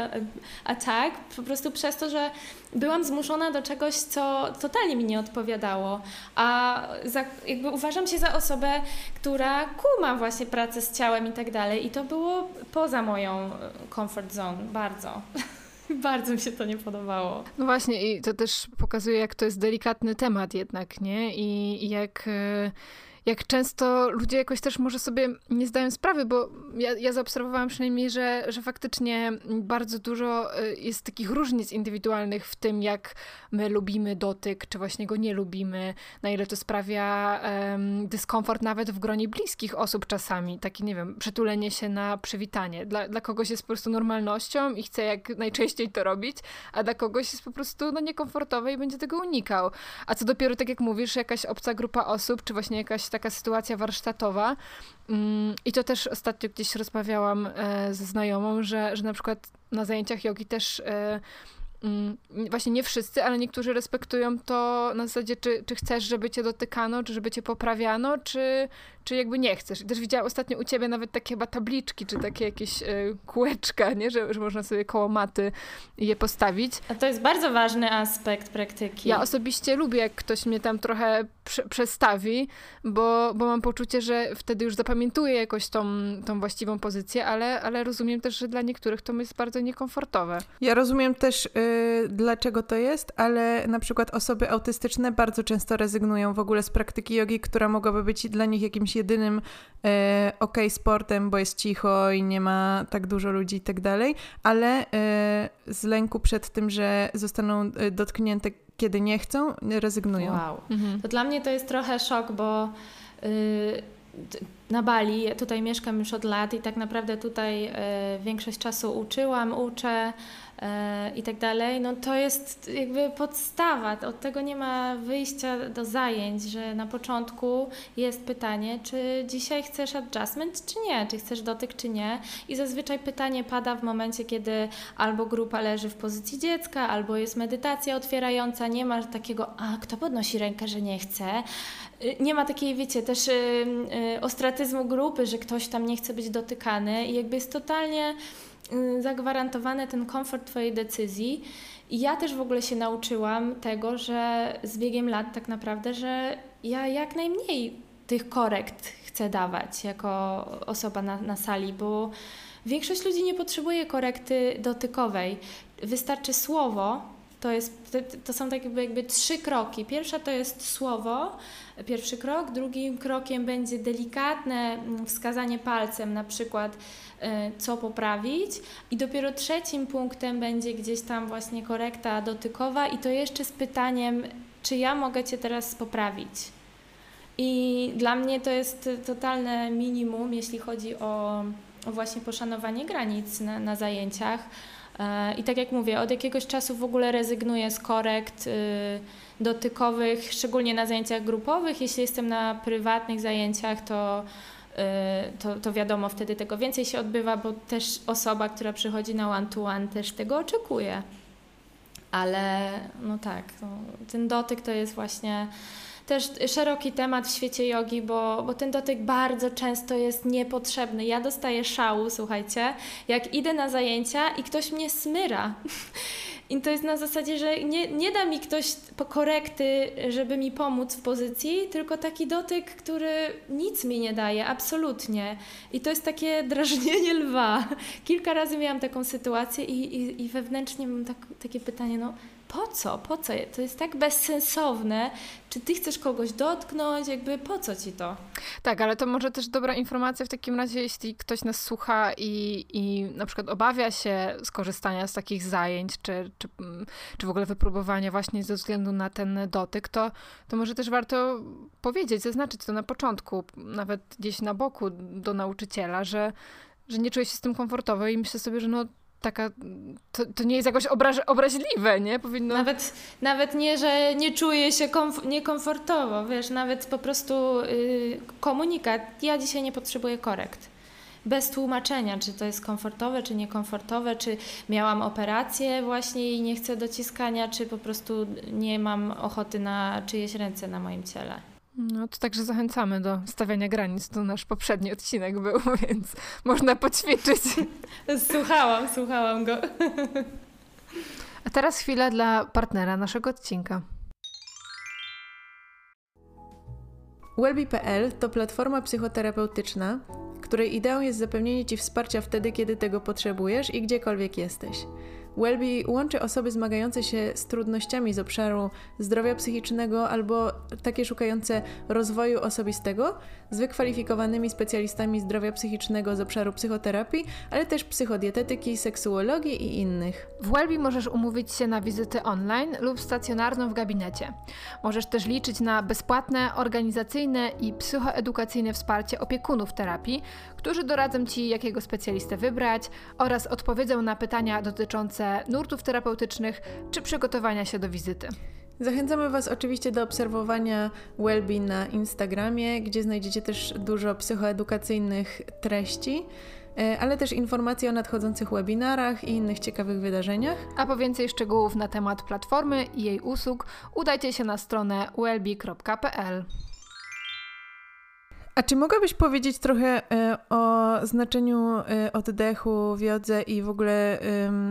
attack po prostu przez to, że byłam zmuszona do czegoś, co totalnie mi nie odpowiadało. A za, jakby uważam się za osobę, która kuma właśnie pracę z ciałem i tak dalej. I to było poza moją y, comfort zone bardzo. Bardzo mi się to nie podobało. No właśnie i to też pokazuje, jak to jest delikatny temat jednak, nie? I, jak... E, jak często ludzie jakoś też może sobie nie zdają sprawy, bo ja, ja zaobserwowałam przynajmniej, że, że faktycznie bardzo dużo y, jest takich różnic indywidualnych w tym, jak my lubimy dotyk, czy właśnie go nie lubimy, na ile to sprawia um, dyskomfort nawet w gronie bliskich osób czasami. Takie, nie wiem, przytulenie się na przywitanie. Dla, dla kogoś jest po prostu normalnością i chce jak najczęściej to robić, a dla kogoś jest po prostu no, niekomfortowe i będzie tego unikał. A co dopiero, tak jak mówisz, jakaś obca grupa osób, czy właśnie jakaś taka sytuacja warsztatowa. Mm, I to też ostatnio gdzieś rozmawiałam e, ze znajomą, że, że na przykład na zajęciach jogi też e, mm, właśnie nie wszyscy, ale niektórzy respektują to na zasadzie, czy, czy chcesz, żeby cię dotykano, czy żeby cię poprawiano, czy, czy jakby nie chcesz. I też widziałam ostatnio u ciebie nawet takie chyba tabliczki, czy takie jakieś y, kółeczka, nie? Że, że można sobie koło maty je postawić. A to jest bardzo ważny aspekt praktyki. Ja osobiście lubię, jak ktoś mnie tam trochę prze przestawi, bo, bo mam poczucie, że wtedy już zapamiętuję jakoś tą, tą właściwą pozycję, ale, ale rozumiem też, że dla niektórych to jest bardzo niekomfortowe. Ja rozumiem też, y, dlaczego to jest, ale na przykład osoby autystyczne bardzo często rezygnują w ogóle z praktyki jogi, która mogłaby być dla nich jakimś jedynym e, ok sportem, bo jest cicho i nie ma tak dużo ludzi i tak dalej, ale e, z lęku przed tym, że zostaną e, dotknięte kiedy nie chcą, rezygnują. Wow. Mhm. To dla mnie to jest trochę szok, bo y, na Bali, tutaj mieszkam już od lat i tak naprawdę tutaj y, większość czasu uczyłam, uczę, i tak dalej, no to jest jakby podstawa. Od tego nie ma wyjścia do zajęć, że na początku jest pytanie, czy dzisiaj chcesz adjustment, czy nie, czy chcesz dotyk, czy nie. I zazwyczaj pytanie pada w momencie, kiedy albo grupa leży w pozycji dziecka, albo jest medytacja otwierająca, nie ma takiego, a kto podnosi rękę, że nie chce. Y, nie ma takiej, wiecie, też y, y, ostratyzmu grupy, że ktoś tam nie chce być dotykany i jakby jest totalnie zagwarantowany ten komfort Twojej decyzji. I ja też w ogóle się nauczyłam tego, że z biegiem lat tak naprawdę, że ja jak najmniej tych korekt chcę dawać jako osoba na, na sali, bo większość ludzi nie potrzebuje korekty dotykowej. Wystarczy słowo, to, jest, to są tak jakby, jakby trzy kroki. Pierwsza to jest słowo, pierwszy krok. Drugim krokiem będzie delikatne mm, wskazanie palcem, na przykład e, co poprawić. I dopiero trzecim punktem będzie gdzieś tam właśnie korekta dotykowa i to jeszcze z pytaniem, czy ja mogę Cię teraz poprawić. I dla mnie to jest totalne minimum, jeśli chodzi o, o właśnie poszanowanie granic na, na zajęciach. E, I tak jak mówię, od jakiegoś czasu w ogóle rezygnuję z korekt y, dotykowych, szczególnie na zajęciach grupowych. Jeśli jestem na prywatnych zajęciach, to, y, to, to wiadomo, wtedy tego więcej się odbywa, bo też osoba, która przychodzi na one-to-one, -one, też tego oczekuje. Ale no tak, ten dotyk to jest właśnie też szeroki temat w świecie jogi, bo, bo ten dotyk bardzo często jest niepotrzebny. Ja dostaję szału, słuchajcie, jak idę na zajęcia i ktoś mnie smyra. I to jest na zasadzie, że nie, nie da mi ktoś korekty, żeby mi pomóc w pozycji, tylko taki dotyk, który nic mi nie daje, absolutnie. I to jest takie drażnienie lwa. Kilka razy miałam taką sytuację i, i, i wewnętrznie mam tak, takie pytanie, no po co? Po co? To jest tak bezsensowne. Czy ty chcesz kogoś dotknąć? Jakby po co ci to? Tak, ale to może też dobra informacja w takim razie, jeśli ktoś nas słucha i, i na przykład obawia się skorzystania z takich zajęć, czy, czy, czy w ogóle wypróbowania właśnie ze względu na ten dotyk, to, to może też warto powiedzieć, zaznaczyć to na początku, nawet gdzieś na boku do nauczyciela, że, że nie czuję się z tym komfortowo i myślę sobie, że no taka, to, to nie jest jakoś obraż, obraźliwe, nie? Powinno... Nawet, nawet nie, że nie czuję się komf- niekomfortowo, wiesz, nawet po prostu yy, komunikat, ja dzisiaj nie potrzebuję korekt. Bez tłumaczenia, czy to jest komfortowe, czy niekomfortowe, czy miałam operację właśnie i nie chcę dociskania, czy po prostu nie mam ochoty na czyjeś ręce na moim ciele. No to także zachęcamy do stawiania granic. To nasz poprzedni odcinek był, więc można poćwiczyć. Słuchałam, słuchałam go. A teraz chwila dla partnera naszego odcinka. Wellbe.pl to platforma psychoterapeutyczna, której ideą jest zapewnienie Ci wsparcia wtedy, kiedy tego potrzebujesz i gdziekolwiek jesteś. Wellbe łączy osoby zmagające się z trudnościami z obszaru zdrowia psychicznego albo takie szukające rozwoju osobistego z wykwalifikowanymi specjalistami zdrowia psychicznego z obszaru psychoterapii, ale też psychodietetyki, seksuologii i innych. W Wellbe możesz umówić się na wizyty online lub stacjonarną w gabinecie. Możesz też liczyć na bezpłatne, organizacyjne i psychoedukacyjne wsparcie opiekunów terapii, którzy doradzą Ci, jakiego specjalistę wybrać oraz odpowiedzą na pytania dotyczące nurtów terapeutycznych czy przygotowania się do wizyty. Zachęcamy Was oczywiście do obserwowania Wellbe na Instagramie, gdzie znajdziecie też dużo psychoedukacyjnych treści, e, ale też informacje o nadchodzących webinarach i innych ciekawych wydarzeniach. A po więcej szczegółów na temat platformy i jej usług udajcie się na stronę wellbe.pl. A czy mogłabyś powiedzieć trochę e, o znaczeniu e, oddechu w jodze i w ogóle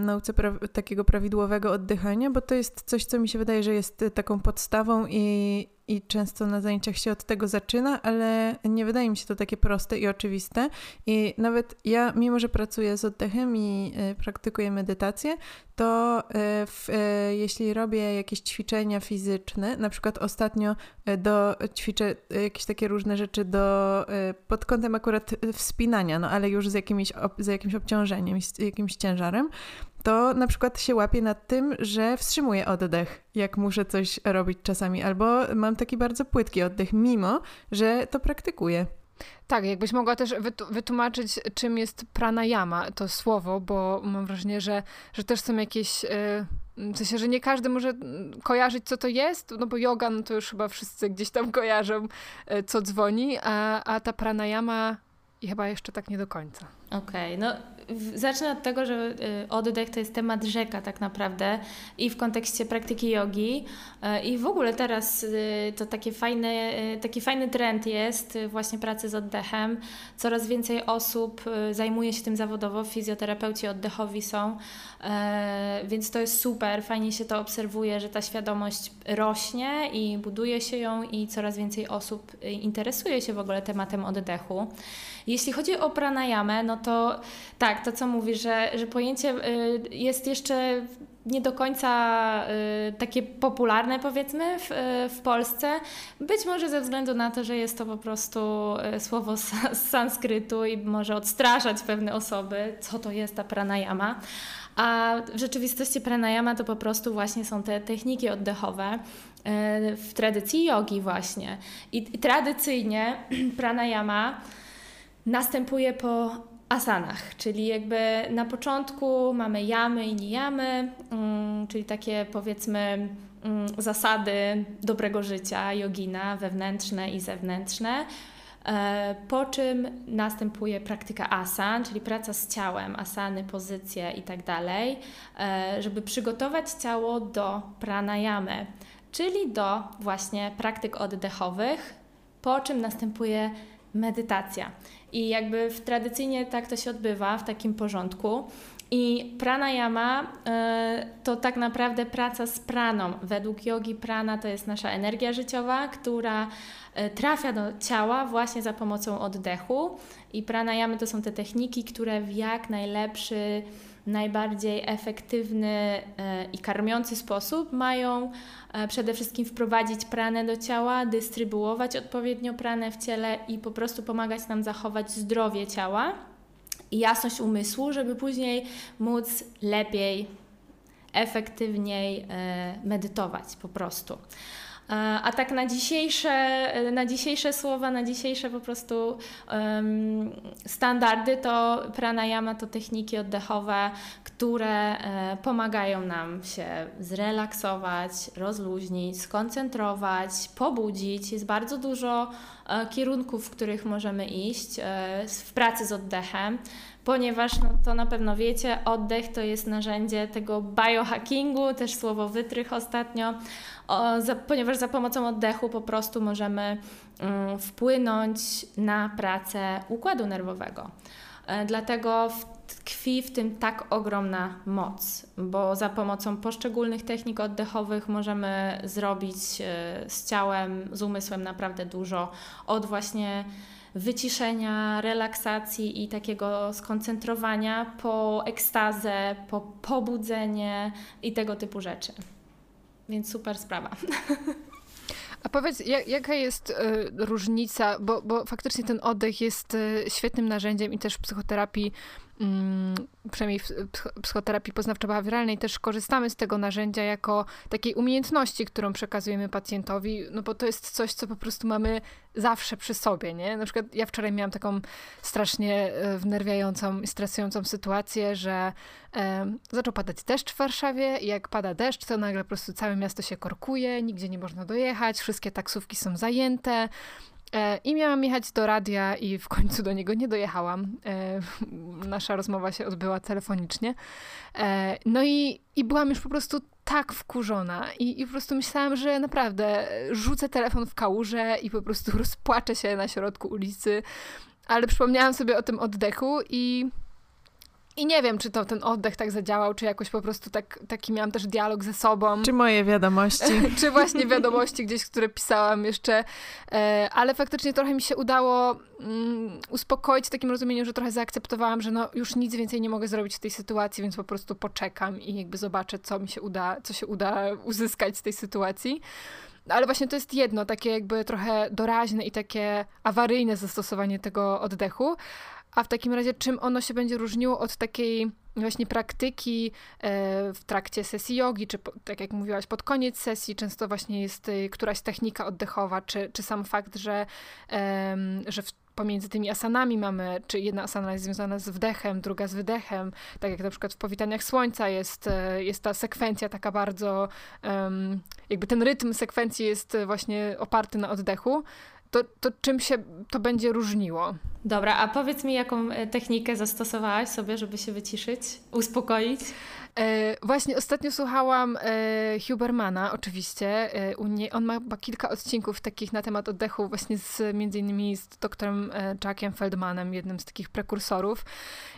nauce pra- takiego prawidłowego oddychania? Bo to jest coś, co mi się wydaje, że jest taką podstawą i, i często na zajęciach się od tego zaczyna, ale nie wydaje mi się to takie proste i oczywiste. I nawet ja, mimo że pracuję z oddechem i y, praktykuję medytację, to y, w, y, jeśli robię jakieś ćwiczenia fizyczne, na przykład ostatnio do, ćwiczę jakieś takie różne rzeczy do, pod kątem akurat wspinania, no ale już z, jakimiś, z jakimś obciążeniem, z jakimś ciężarem, to na przykład się łapię nad tym, że wstrzymuję oddech, jak muszę coś robić czasami, albo mam taki bardzo płytki oddech, mimo że to praktykuję. Tak, jakbyś mogła też wytłumaczyć, czym jest pranayama, to słowo, bo mam wrażenie, że, że też są jakieś. Yy, w sensie, że nie każdy może kojarzyć, co to jest, no bo yoga, no to już chyba wszyscy gdzieś tam kojarzą, yy, co dzwoni, a, a ta pranayama chyba jeszcze tak nie do końca. Okej, okay, no zacznę od tego, że y, oddech to jest temat rzeka tak naprawdę i w kontekście praktyki jogi y, i w ogóle teraz y, to taki fajny, taki fajny trend jest właśnie pracy z oddechem. Coraz więcej osób zajmuje się tym zawodowo, fizjoterapeuci oddechowi są, więc to jest super, fajnie się to obserwuje, że ta świadomość rośnie i buduje się ją i coraz więcej osób interesuje się w ogóle tematem oddechu. Jeśli chodzi o pranayamę, no to tak, to co mówisz, że, że pojęcie y, jest jeszcze nie do końca y, takie popularne, powiedzmy, w, y, w Polsce. Być może ze względu na to, że jest to po prostu słowo z, z sanskrytu i może odstraszać pewne osoby, co to jest ta pranayama. A w rzeczywistości pranayama to po prostu właśnie są te techniki oddechowe w tradycji jogi właśnie. I, i tradycyjnie pranayama następuje po asanach, czyli jakby na początku mamy jamy i nijamy, um, czyli takie powiedzmy um, zasady dobrego życia jogina, wewnętrzne i zewnętrzne. E, po czym następuje praktyka asan, czyli praca z ciałem, asany, pozycje i tak dalej, e, żeby przygotować ciało do pranayamy, czyli do właśnie praktyk oddechowych, po czym następuje medytacja. I jakby w, tradycyjnie tak to się odbywa w takim porządku. I pranayama y, to tak naprawdę praca z praną. Według jogi prana to jest nasza energia życiowa, która y, trafia do ciała właśnie za pomocą oddechu. I pranayamy to są te techniki, które w jak najlepszy najbardziej efektywny e, i karmiący sposób mają e, przede wszystkim wprowadzić pranę do ciała, dystrybuować odpowiednio pranę w ciele i po prostu pomagać nam zachować zdrowie ciała i jasność umysłu, żeby później móc lepiej, efektywniej e, medytować po prostu. A tak na dzisiejsze, na dzisiejsze słowa, na dzisiejsze po prostu um, standardy, to pranayama to techniki oddechowe, które e, pomagają nam się zrelaksować, rozluźnić, skoncentrować, pobudzić. Jest bardzo dużo e, kierunków, w których możemy iść e, w pracy z oddechem ponieważ no, to na pewno wiecie, oddech to jest narzędzie tego biohackingu, też słowo wytrych ostatnio, o, za, ponieważ za pomocą oddechu po prostu możemy um, wpłynąć na pracę układu nerwowego. E, dlatego tkwi w tym tak ogromna moc, bo za pomocą poszczególnych technik oddechowych możemy zrobić e, z ciałem, z umysłem naprawdę dużo. Od właśnie wyciszenia, relaksacji i takiego skoncentrowania po ekstazę, po pobudzenie i tego typu rzeczy. Więc super sprawa. A powiedz, jak, jaka jest y, różnica, bo, bo faktycznie ten oddech jest y, świetnym narzędziem i też w psychoterapii przynajmniej w psychoterapii poznawczo-behawioralnej też korzystamy z tego narzędzia jako takiej umiejętności, którą przekazujemy pacjentowi, no bo to jest coś, co po prostu mamy zawsze przy sobie, nie? Na przykład ja wczoraj miałam taką strasznie e, wnerwiającą i stresującą sytuację, że e, zaczął padać deszcz w Warszawie i jak pada deszcz, to nagle po prostu całe miasto się korkuje, nigdzie nie można dojechać, wszystkie taksówki są zajęte, I miałam jechać do radia i w końcu do niego nie dojechałam. E, nasza rozmowa się odbyła telefonicznie. E, no i, i byłam już po prostu tak wkurzona i, i po prostu myślałam, że naprawdę rzucę telefon w kałużę i po prostu rozpłaczę się na środku ulicy. Ale przypomniałam sobie o tym oddechu i i nie wiem, czy to ten oddech tak zadziałał, czy jakoś po prostu tak, taki miałam też dialog ze sobą. Czy moje wiadomości. czy właśnie wiadomości gdzieś, które pisałam jeszcze. E, ale faktycznie trochę mi się udało mm, uspokoić w takim rozumieniu, że trochę zaakceptowałam, że no już nic więcej nie mogę zrobić w tej sytuacji, więc po prostu poczekam i jakby zobaczę, co mi się uda, co się uda uzyskać z tej sytuacji. Ale właśnie to jest jedno, takie jakby trochę doraźne i takie awaryjne zastosowanie tego oddechu. A w takim razie, czym ono się będzie różniło od takiej właśnie praktyki e, w trakcie sesji jogi, czy tak jak mówiłaś, pod koniec sesji często właśnie jest e, któraś technika oddechowa, czy, czy sam fakt, że, że w pomiędzy tymi asanami mamy, czy jedna asana jest związana z wdechem, druga z wydechem, tak jak na przykład w powitaniach słońca jest, e, jest ta sekwencja taka bardzo, jakby ten rytm sekwencji jest właśnie oparty na oddechu, to, to czym się to będzie różniło? Dobra, a powiedz mi, jaką e, technikę zastosowałaś sobie, żeby się wyciszyć, uspokoić? E, właśnie ostatnio słuchałam e, Hubermana, oczywiście. E, nie, on ma kilka odcinków takich na temat oddechu, właśnie z, między innymi z doktorem e, Jackiem Feldmanem, jednym z takich prekursorów.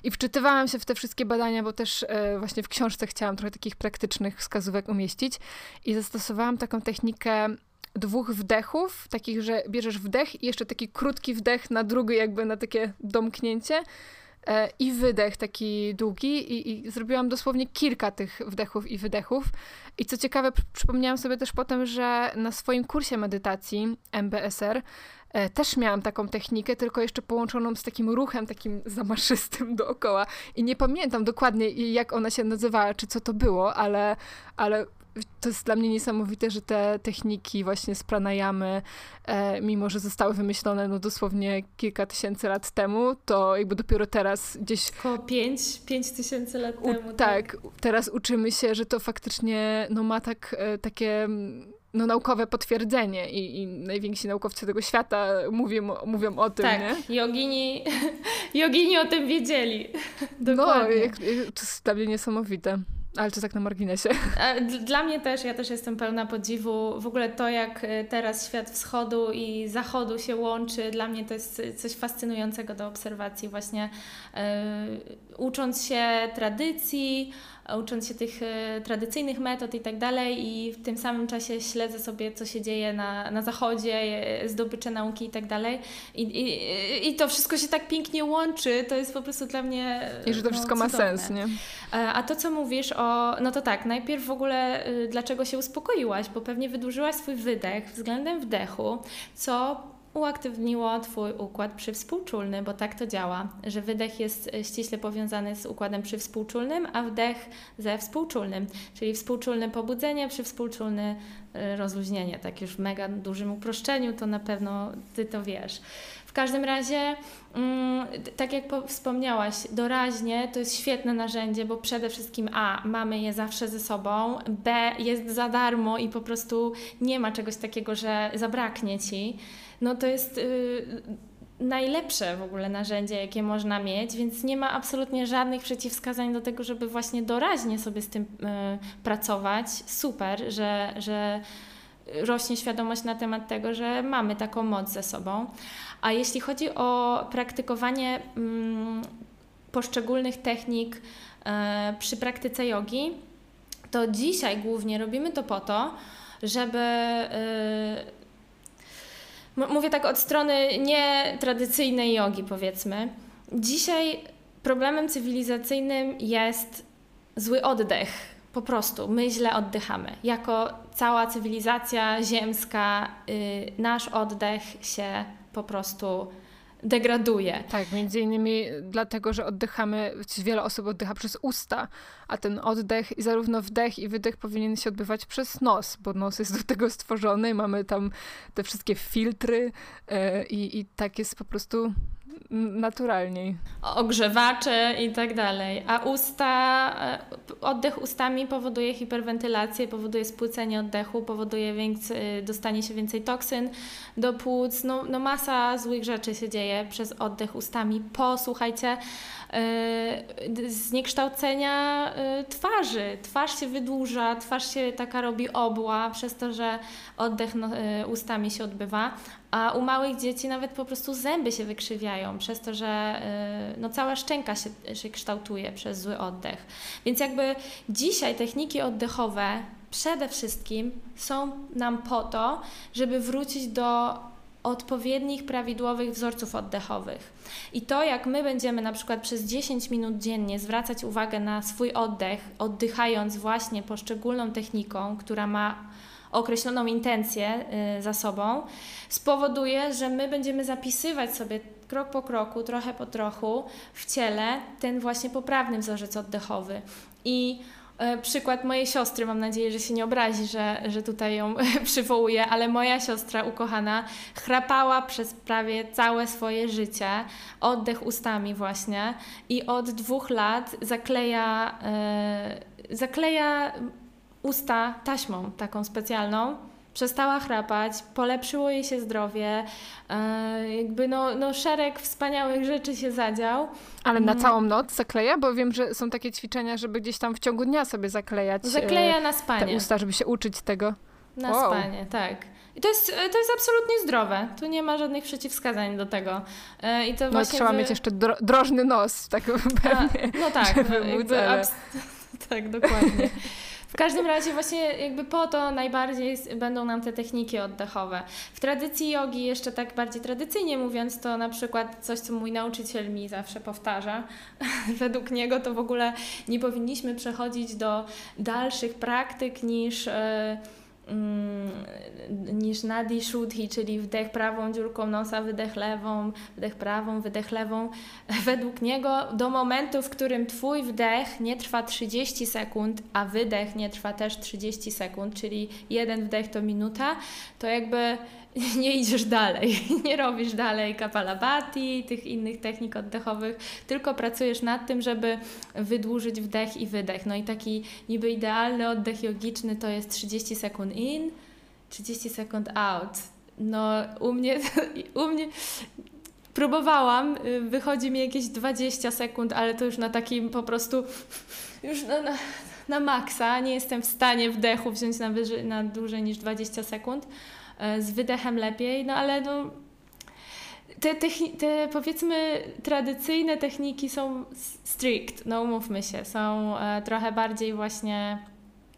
I wczytywałam się w te wszystkie badania, bo też e, właśnie w książce chciałam trochę takich praktycznych wskazówek umieścić. I zastosowałam taką technikę dwóch wdechów, takich, że bierzesz wdech i jeszcze taki krótki wdech na drugi, jakby na takie domknięcie e, i wydech taki długi i, i, zrobiłam dosłownie kilka tych wdechów i wydechów. I co ciekawe, przypomniałam sobie też potem, że na swoim kursie medytacji MBSR też miałam taką technikę, tylko jeszcze połączoną z takim ruchem takim zamaszystym dookoła. I nie pamiętam dokładnie, jak ona się nazywała, czy co to było, ale, ale to jest dla mnie niesamowite, że te techniki właśnie z pranayamy, e, mimo że zostały wymyślone no dosłownie kilka tysięcy lat temu, to jakby dopiero teraz gdzieś... Około pięć, pięć tysięcy lat u, temu. Tak, tak, teraz uczymy się, że to faktycznie no, ma tak, e, takie no, naukowe potwierdzenie i, i, najwięksi naukowcy tego świata mówią, mówią o tym, tak, nie? Jogini, jogini o tym wiedzieli. Dokładnie. No, jak, to jest dla mnie niesamowite. Ale to tak na marginesie. Dla mnie też, ja też jestem pełna podziwu. W ogóle to, jak e, teraz świat wschodu i zachodu się łączy, dla mnie to jest coś fascynującego do obserwacji. Właśnie e, ucząc się tradycji, ucząc się tych e, tradycyjnych metod i tak dalej i w tym samym czasie śledzę sobie, co się dzieje na, na zachodzie, e, zdobycze nauki i tak dalej. I, i, I to wszystko się tak pięknie łączy, to jest po prostu dla mnie I że to no, wszystko cudowne. ma sens, nie? A to, co mówisz o... No to tak, najpierw w ogóle dlaczego się uspokoiłaś, bo pewnie wydłużyłaś swój wydech względem wdechu, co uaktywniło Twój układ przywspółczulny, bo tak to działa, że wydech jest e, ściśle powiązany z układem przywspółczulnym, a wdech ze współczulnym, czyli współczulne pobudzenie, przywspółczulne e, rozluźnienie. Tak już w mega dużym uproszczeniu, to na pewno Ty to wiesz. W każdym razie, mm, tak jak wspomniałaś, doraźnie to jest świetne narzędzie, bo przede wszystkim A, mamy je zawsze ze sobą, B, jest za darmo i po prostu nie ma czegoś takiego, że zabraknie Ci no to jest y, najlepsze w ogóle narzędzie, jakie można mieć, więc nie ma absolutnie żadnych przeciwwskazań do tego, żeby właśnie doraźnie sobie z tym y, pracować. Super, że, że rośnie świadomość na temat tego, że mamy taką moc ze sobą. A jeśli chodzi o praktykowanie mm, poszczególnych technik y, przy praktyce jogi, to dzisiaj głównie robimy to po to, żeby mówię tak od strony nietradycyjnej jogi, powiedzmy. Dzisiaj problemem cywilizacyjnym jest zły oddech. Po prostu my źle oddychamy. Jako cała cywilizacja ziemska, yy, nasz oddech się po prostu degraduje. Tak, między innymi dlatego, że oddychamy, wiele osób oddycha przez usta, a ten oddech i zarówno wdech i wydech powinien się odbywać przez nos, bo nos jest do tego stworzony, mamy tam te wszystkie filtry yy, i tak jest po prostu naturalniej. Ogrzewacze i tak dalej. A usta, e, oddech ustami powoduje hiperwentylację, powoduje spłycenie oddechu, powoduje więcej, dostanie się więcej toksyn do płuc. No, no masa złych rzeczy się dzieje przez oddech ustami. Posłuchajcie, E, zniekształcenia e, twarzy. Twarz się wydłuża, twarz się taka robi obła przez to, że oddech no, e, ustami się odbywa, a u małych dzieci nawet po prostu zęby się wykrzywiają przez to, że no, cała szczęka się, się kształtuje przez zły oddech. Więc jakby dzisiaj techniki oddechowe przede wszystkim są nam po to, żeby wrócić do odpowiednich, prawidłowych wzorców oddechowych. I to, jak my będziemy na przykład przez 10 minut dziennie zwracać uwagę na swój oddech, oddychając właśnie poszczególną techniką, która ma określoną intencję y, za sobą, spowoduje, że my będziemy zapisywać sobie krok po kroku, trochę po trochu w ciele ten właśnie poprawny wzorzec oddechowy. I przykład mojej siostry, mam nadzieję, że się nie obrazi, że, że tutaj ją przywołuję, ale moja siostra ukochana chrapała przez prawie całe swoje życie, oddech ustami właśnie i od dwóch lat zakleja, e, zakleja usta taśmą taką specjalną przestała chrapać, polepszyło jej się zdrowie, e, jakby no, no szereg wspaniałych rzeczy się zadział. Ale na mm. całą noc zakleja? Bo wiem, że są takie ćwiczenia, żeby gdzieś tam w ciągu dnia sobie zaklejać Zakleja na spanie. te usta, żeby się uczyć tego. Na wow. spanie, tak. I to jest, to jest absolutnie zdrowe. Tu nie ma żadnych przeciwwskazań do tego. E, I to no właśnie trzeba wy... mieć jeszcze dro drożny nos, tak pewnie. A, no tak, jakby, tak, dokładnie. W każdym razie właśnie jakby po to najbardziej będą nam te techniki oddechowe. W tradycji jogi, jeszcze tak bardziej tradycyjnie mówiąc, to na przykład coś, co mój nauczyciel mi zawsze powtarza. Według niego to w ogóle nie powinniśmy przechodzić do dalszych praktyk niż... Yy, niż nadi shuddhi, czyli wdech prawą dziurką nosa, wydech lewą, wdech prawą, wydech lewą. Według niego do momentu, w którym Twój wdech nie trwa 30 sekund, a wydech nie trwa też 30 sekund, czyli jeden wdech to minuta, to jakby nie idziesz dalej, nie robisz dalej kapalabhati, tych innych technik oddechowych, tylko pracujesz nad tym, żeby wydłużyć wdech i wydech. No i taki niby idealny oddech jogiczny to jest 30 sekund in, 30 sekund out. No u mnie, u mnie próbowałam, wychodzi mi jakieś 20 sekund, ale to już na takim po prostu, już na, na, na maksa, nie jestem w stanie wdechu wziąć na, wyżej, na dłużej niż 20 sekund. E, z wydechem lepiej, no ale no, te, te powiedzmy tradycyjne techniki są strict, no umówmy się, są e, trochę bardziej właśnie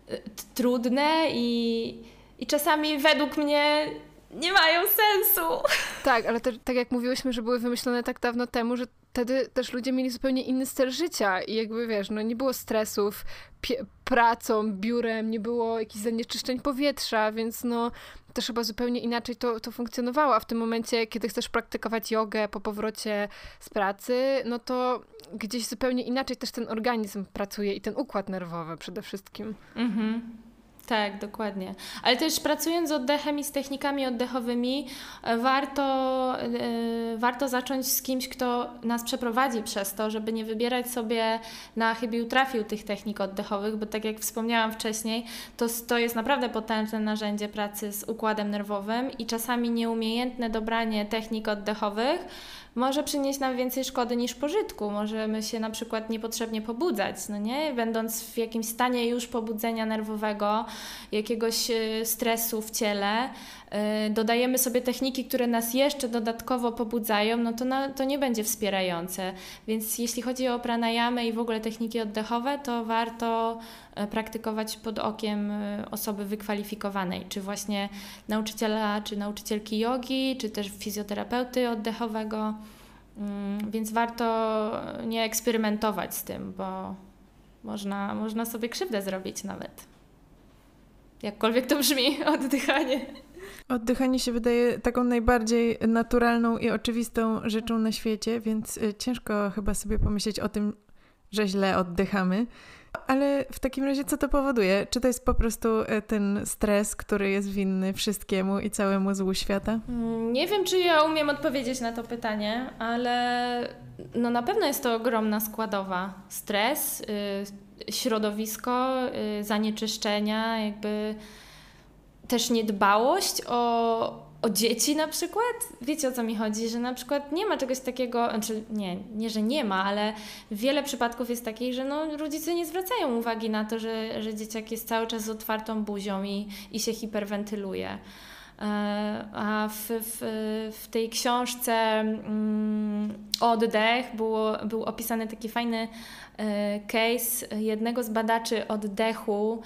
e, trudne i, i czasami według mnie nie mają sensu. Tak, ale te, tak jak mówiłyśmy, że były wymyślone tak dawno temu, że wtedy też ludzie mieli zupełnie inny styl życia i jakby wiesz, no nie było stresów pracą, biurem, nie było jakichś zanieczyszczeń powietrza, więc no też chyba zupełnie inaczej to, to funkcjonowało, a w tym momencie, kiedy chcesz praktykować jogę po powrocie z pracy, no to gdzieś zupełnie inaczej też ten organizm pracuje i ten układ nerwowy przede wszystkim. Mhm. Tak, dokładnie. Ale też pracując z oddechem i z technikami oddechowymi, e, warto, yy, warto zacząć z kimś, kto nas przeprowadzi przez to, żeby nie wybierać sobie na chybił trafił tych technik oddechowych, bo tak jak wspomniałam wcześniej, to, to jest naprawdę potężne narzędzie pracy z układem nerwowym i czasami nieumiejętne dobranie technik oddechowych może przynieść nam więcej szkody niż pożytku. Możemy się na przykład niepotrzebnie pobudzać, no nie? Będąc w jakimś stanie już pobudzenia nerwowego, jakiegoś e, stresu w ciele, dodajemy sobie techniki, które nas jeszcze dodatkowo pobudzają, no to, na, to nie będzie wspierające. Więc jeśli chodzi o pranayamy i w ogóle techniki oddechowe, to warto praktykować pod okiem osoby wykwalifikowanej, czy właśnie nauczyciela, czy nauczycielki jogi, czy też fizjoterapeuty oddechowego. Mm, więc warto nie eksperymentować z tym, bo można, można sobie krzywdę zrobić nawet. Jakkolwiek to brzmi, oddychanie. Oddychanie się wydaje taką najbardziej naturalną i oczywistą rzeczą na świecie, więc y, ciężko chyba sobie pomyśleć o tym, że źle oddychamy. Ale w takim razie co to powoduje? Czy to jest po prostu e, ten stres, który jest winny wszystkiemu i całemu złu świata? Mm, nie wiem, czy ja umiem odpowiedzieć na to pytanie, ale no na pewno jest to ogromna składowa. Stres, yy, środowisko, yy, zanieczyszczenia, jakby też niedbałość o, o dzieci na przykład. Wiecie o co mi chodzi, że na przykład nie ma czegoś takiego, znaczy nie, nie, że nie ma, ale wiele przypadków jest takich, że no, rodzice nie zwracają uwagi na to, że, że dzieciak jest cały czas z otwartą buzią i, i się hiperwentyluje. E, a w, w, w tej książce mm, Oddech było, był opisany taki fajny e, case jednego z badaczy oddechu,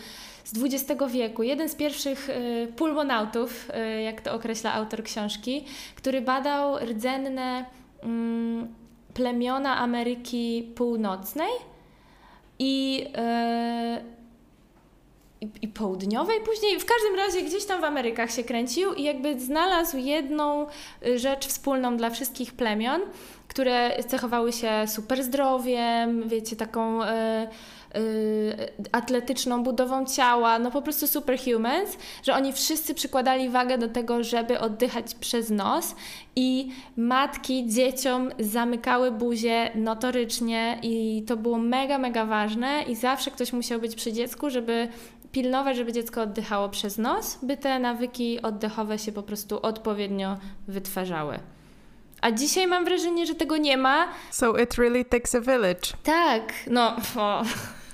z XX wieku, jeden z pierwszych y, pulmonautów, y, jak to określa autor książki, który badał rdzenne mm, plemiona Ameryki Północnej i, y, i, i, południowej później. W każdym razie gdzieś tam w Amerykach się kręcił i jakby znalazł jedną rzecz wspólną dla wszystkich plemion, które cechowały się super zdrowiem, wiecie, taką Y, atletyczną budową ciała, no po prostu superhumans, że oni wszyscy przykładali wagę do tego, żeby oddychać przez nos i matki dzieciom zamykały buzię notorycznie i to było mega, mega ważne i zawsze ktoś musiał być przy dziecku, żeby pilnować, żeby dziecko oddychało przez nos, by te nawyki oddechowe się po prostu odpowiednio wytwarzały. A dzisiaj mam wrażenie, że tego nie ma. So it really takes a village. Tak, no. O.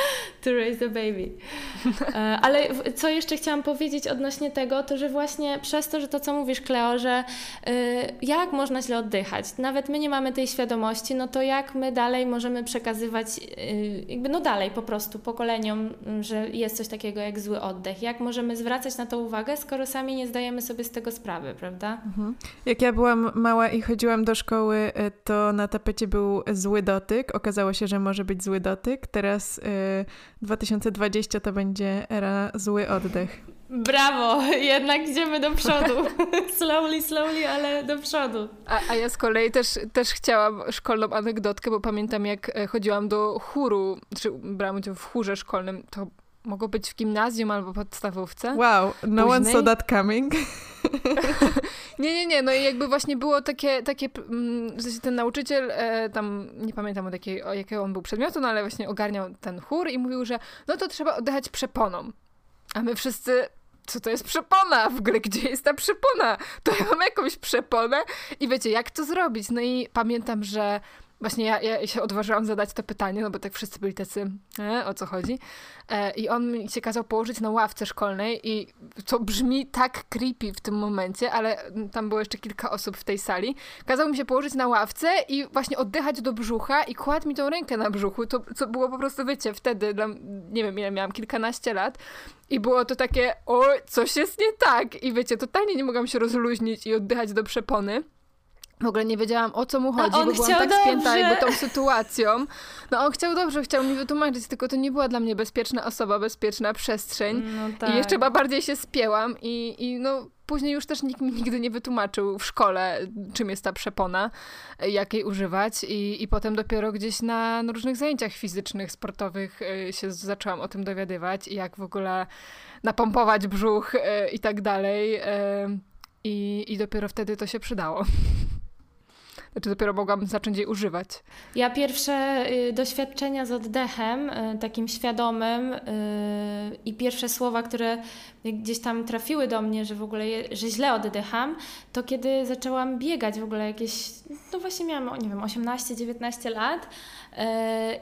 to raise a baby. E, ale co jeszcze chciałam powiedzieć odnośnie tego, to że właśnie przez to, że to co mówisz, Kleo, że y, jak można źle oddychać, nawet my nie mamy tej świadomości, no to jak my dalej możemy przekazywać, y, jakby no dalej po prostu pokoleniom, że jest coś takiego jak zły oddech. Jak możemy zwracać na to uwagę, skoro sami nie zdajemy sobie z tego sprawy, prawda? Mhm. Jak ja byłam mała i chodziłam do szkoły, to na tapecie był zły dotyk. Okazało się, że może być zły dotyk. Teraz 2020 to będzie era zły oddech. Brawo, jednak idziemy do przodu. slowly, slowly, ale do przodu. A, a ja z kolei też, też chciałam szkolną anegdotkę, bo pamiętam jak e, chodziłam do chóru, czy brałam udział w chórze szkolnym, to mogło być w gimnazjum albo podstawówce. Wow, no Później... one saw that coming. nie, nie, nie, no i jakby właśnie było takie, takie mm, w ten nauczyciel, e, tam nie pamiętam od jakiej, o jakiego on był przedmiotu, no ale właśnie ogarniał ten chór i mówił, że no to trzeba oddychać przeponą. A my wszyscy co to jest przepona? W ogóle gdzie jest ta przepona? To ja mam jakąś przeponę i wiecie, jak to zrobić? No i pamiętam, że Właśnie ja, ja się odważyłam zadać to pytanie, no bo tak wszyscy byli tacy, e, o co chodzi. E, I on mi się kazał położyć na ławce szkolnej i to brzmi tak creepy w tym momencie, ale tam było jeszcze kilka osób w tej sali. Kazał mi się położyć na ławce i właśnie oddychać do brzucha i kładł mi tą rękę na brzuchu, to co było po prostu, wiecie, wtedy, dla, nie wiem ile miałam, kilkanaście lat i było to takie, o, coś jest nie tak i wiecie, totalnie nie mogłam się rozluźnić i oddychać do przepony. W ogóle nie wiedziałam o co mu chodzi, bo byłam tak dobrze. spięta jakby tą sytuacją. No on chciał dobrze, chciał mi wytłumaczyć, tylko to nie była dla mnie bezpieczna osoba, bezpieczna przestrzeń. No tak. I jeszcze chyba bardziej się spięłam i, i no później już też nikt mi nigdy nie wytłumaczył w szkole, czym jest ta przepona, jak jej używać i, i potem dopiero gdzieś na, na różnych zajęciach fizycznych, sportowych y, się zaczęłam o tym dowiadywać i jak w ogóle napompować brzuch y, i tak dalej. Y, I, I dopiero wtedy to się przydało. Znaczy dopiero mogłam zacząć jej używać. Ja pierwsze y, doświadczenia z oddechem, y, takim świadomym y, i pierwsze słowa, które gdzieś tam trafiły do mnie, że w ogóle, że źle oddycham, to kiedy zaczęłam biegać w ogóle jakieś, no właśnie miałam, nie wiem, 18-19 lat,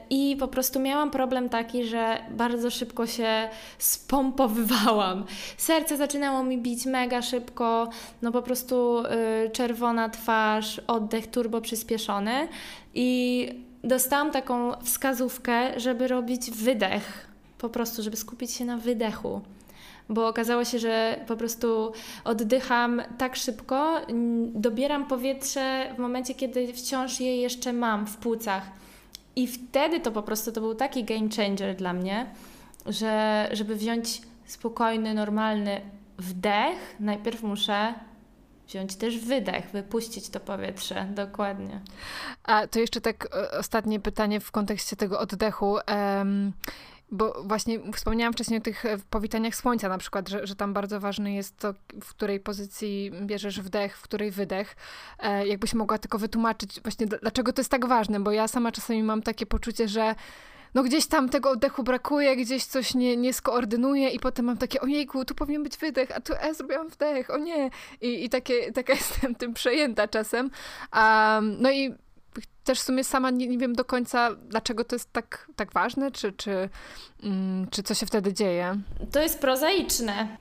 I po prostu miałam problem taki, że bardzo szybko się spompowywałam. Serce zaczynało mi bić mega szybko, no po prostu czerwona twarz, oddech turbo przyspieszony. I dostałam taką wskazówkę, żeby robić wydech. Po prostu, żeby skupić się na wydechu bo okazało się, że po prostu oddycham tak szybko, dobieram powietrze w momencie, kiedy wciąż je jeszcze mam w płucach. I wtedy to po prostu to był taki game changer dla mnie, że żeby wziąć spokojny, normalny wdech, najpierw muszę wziąć też wydech, wypuścić to powietrze, dokładnie. A to jeszcze tak e, ostatnie pytanie w kontekście tego oddechu. Um, bo właśnie wspomniałam wcześniej o tych e, powitaniach słońca na przykład, że, że tam bardzo ważne jest to, w której pozycji bierzesz wdech, w której wydech. E, jakbyś mogła tylko wytłumaczyć właśnie, dlaczego to jest tak ważne, bo ja sama czasami mam takie poczucie, że no gdzieś tam tego oddechu brakuje, gdzieś coś nie, nie skoordynuję i potem mam takie, ojejku, tu powinien być wydech, a tu e, zrobiłam wdech, o nie. I, i takie, taka jestem tym przejęta czasem. Um, no i też w sumie sama nie, nie, wiem do końca, dlaczego to jest tak, tak ważne, czy, czy, mm, czy co się wtedy dzieje. To jest prozaiczne.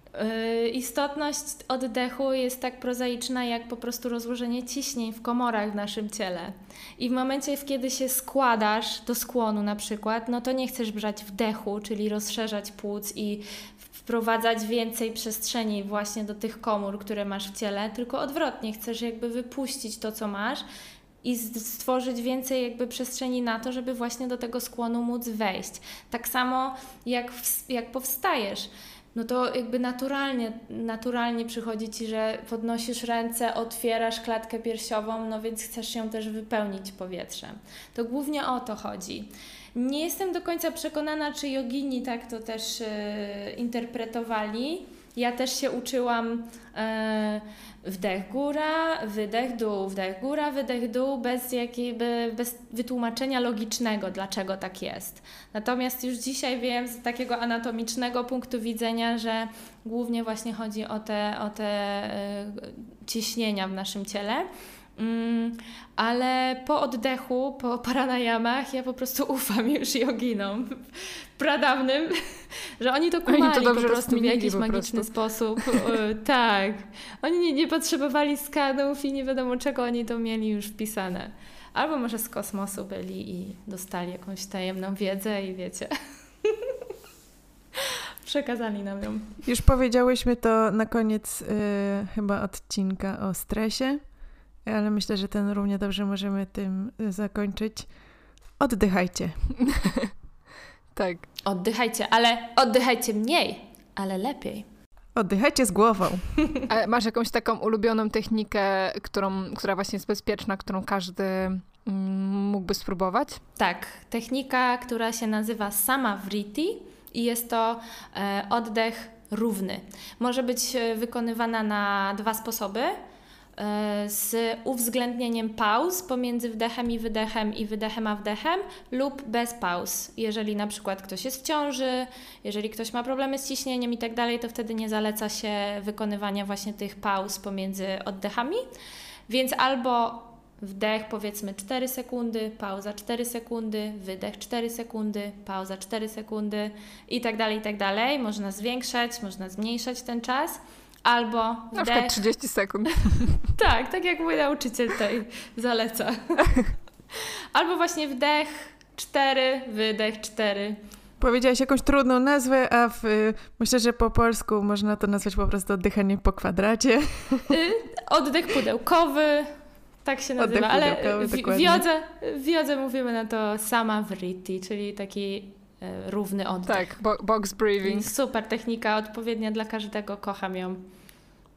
Yy, istotność oddechu jest tak prozaiczna, jak po prostu rozłożenie ciśnień w komorach w naszym ciele. I w momencie, kiedy się składasz do skłonu na przykład, no to nie chcesz brać wdechu, czyli rozszerzać płuc i wprowadzać więcej przestrzeni właśnie do tych komór, które masz w ciele, tylko odwrotnie, chcesz jakby wypuścić to, co masz i stworzyć więcej jakby przestrzeni na to, żeby właśnie do tego skłonu móc wejść. Tak samo jak, w, jak powstajesz, no to jakby naturalnie, naturalnie przychodzi Ci, że podnosisz ręce, otwierasz klatkę piersiową, no więc chcesz ją też wypełnić powietrzem. To głównie o to chodzi. Nie jestem do końca przekonana, czy jogini tak to też yy, interpretowali. Ja też się uczyłam e, wdech góra, wydech dół, wdech góra, wydech dół, bez, jakiejby, bez wytłumaczenia logicznego, dlaczego tak jest. Natomiast już dzisiaj wiem z takiego anatomicznego punktu widzenia, że głównie właśnie chodzi o te, o te e, ciśnienia w naszym ciele. Mm, ale po oddechu, po paranajamach, ja po prostu ufam już joginom pradawnym, że oni to kumali oni to dobrze po prostu w jakiś magiczny sposób. tak. Oni nie, nie potrzebowali skanów i nie wiadomo czego oni to mieli już wpisane. Albo może z kosmosu byli i dostali jakąś tajemną wiedzę i wiecie. Przekazali nam ją. Już powiedziałyśmy to na koniec y, chyba odcinka o stresie ale myślę, że ten równie dobrze możemy tym zakończyć. Oddychajcie. tak. Oddychajcie, ale oddychajcie mniej, ale lepiej. Oddychajcie z głową. A masz jakąś taką ulubioną technikę, którą, która właśnie jest bezpieczna, którą każdy mm, mógłby spróbować? Tak, technika, która się nazywa Samavriti i jest to e, oddech równy. Może być e, wykonywana na dwa sposoby. E, z uwzględnieniem pauz pomiędzy wdechem i wydechem i wydechem a wdechem lub bez pauz. Jeżeli na przykład ktoś jest w ciąży, jeżeli ktoś ma problemy z ciśnieniem i tak dalej, to wtedy nie zaleca się wykonywania właśnie tych pauz pomiędzy oddechami. Więc albo wdech powiedzmy 4 sekundy, pauza 4 sekundy, wydech 4 sekundy, pauza 4 sekundy i tak dalej, i tak dalej. Można zwiększać, można zmniejszać ten czas. Albo wdech. Na przykład 30 sekund. tak, tak jak mój nauczyciel tutaj zaleca. Albo właśnie wdech 4, wydech 4. Powiedziałaś jakąś trudną nazwę, a w, myślę, że po polsku można to nazwać po prostu oddychanie po kwadracie. Y, oddech pudełkowy, tak się nazywa, ale w, w, jodze, w jodze mówimy na to sama vriti, czyli taki równy oddech. Tak, bo, box breathing. Super technika, odpowiednia dla każdego, kocham ją.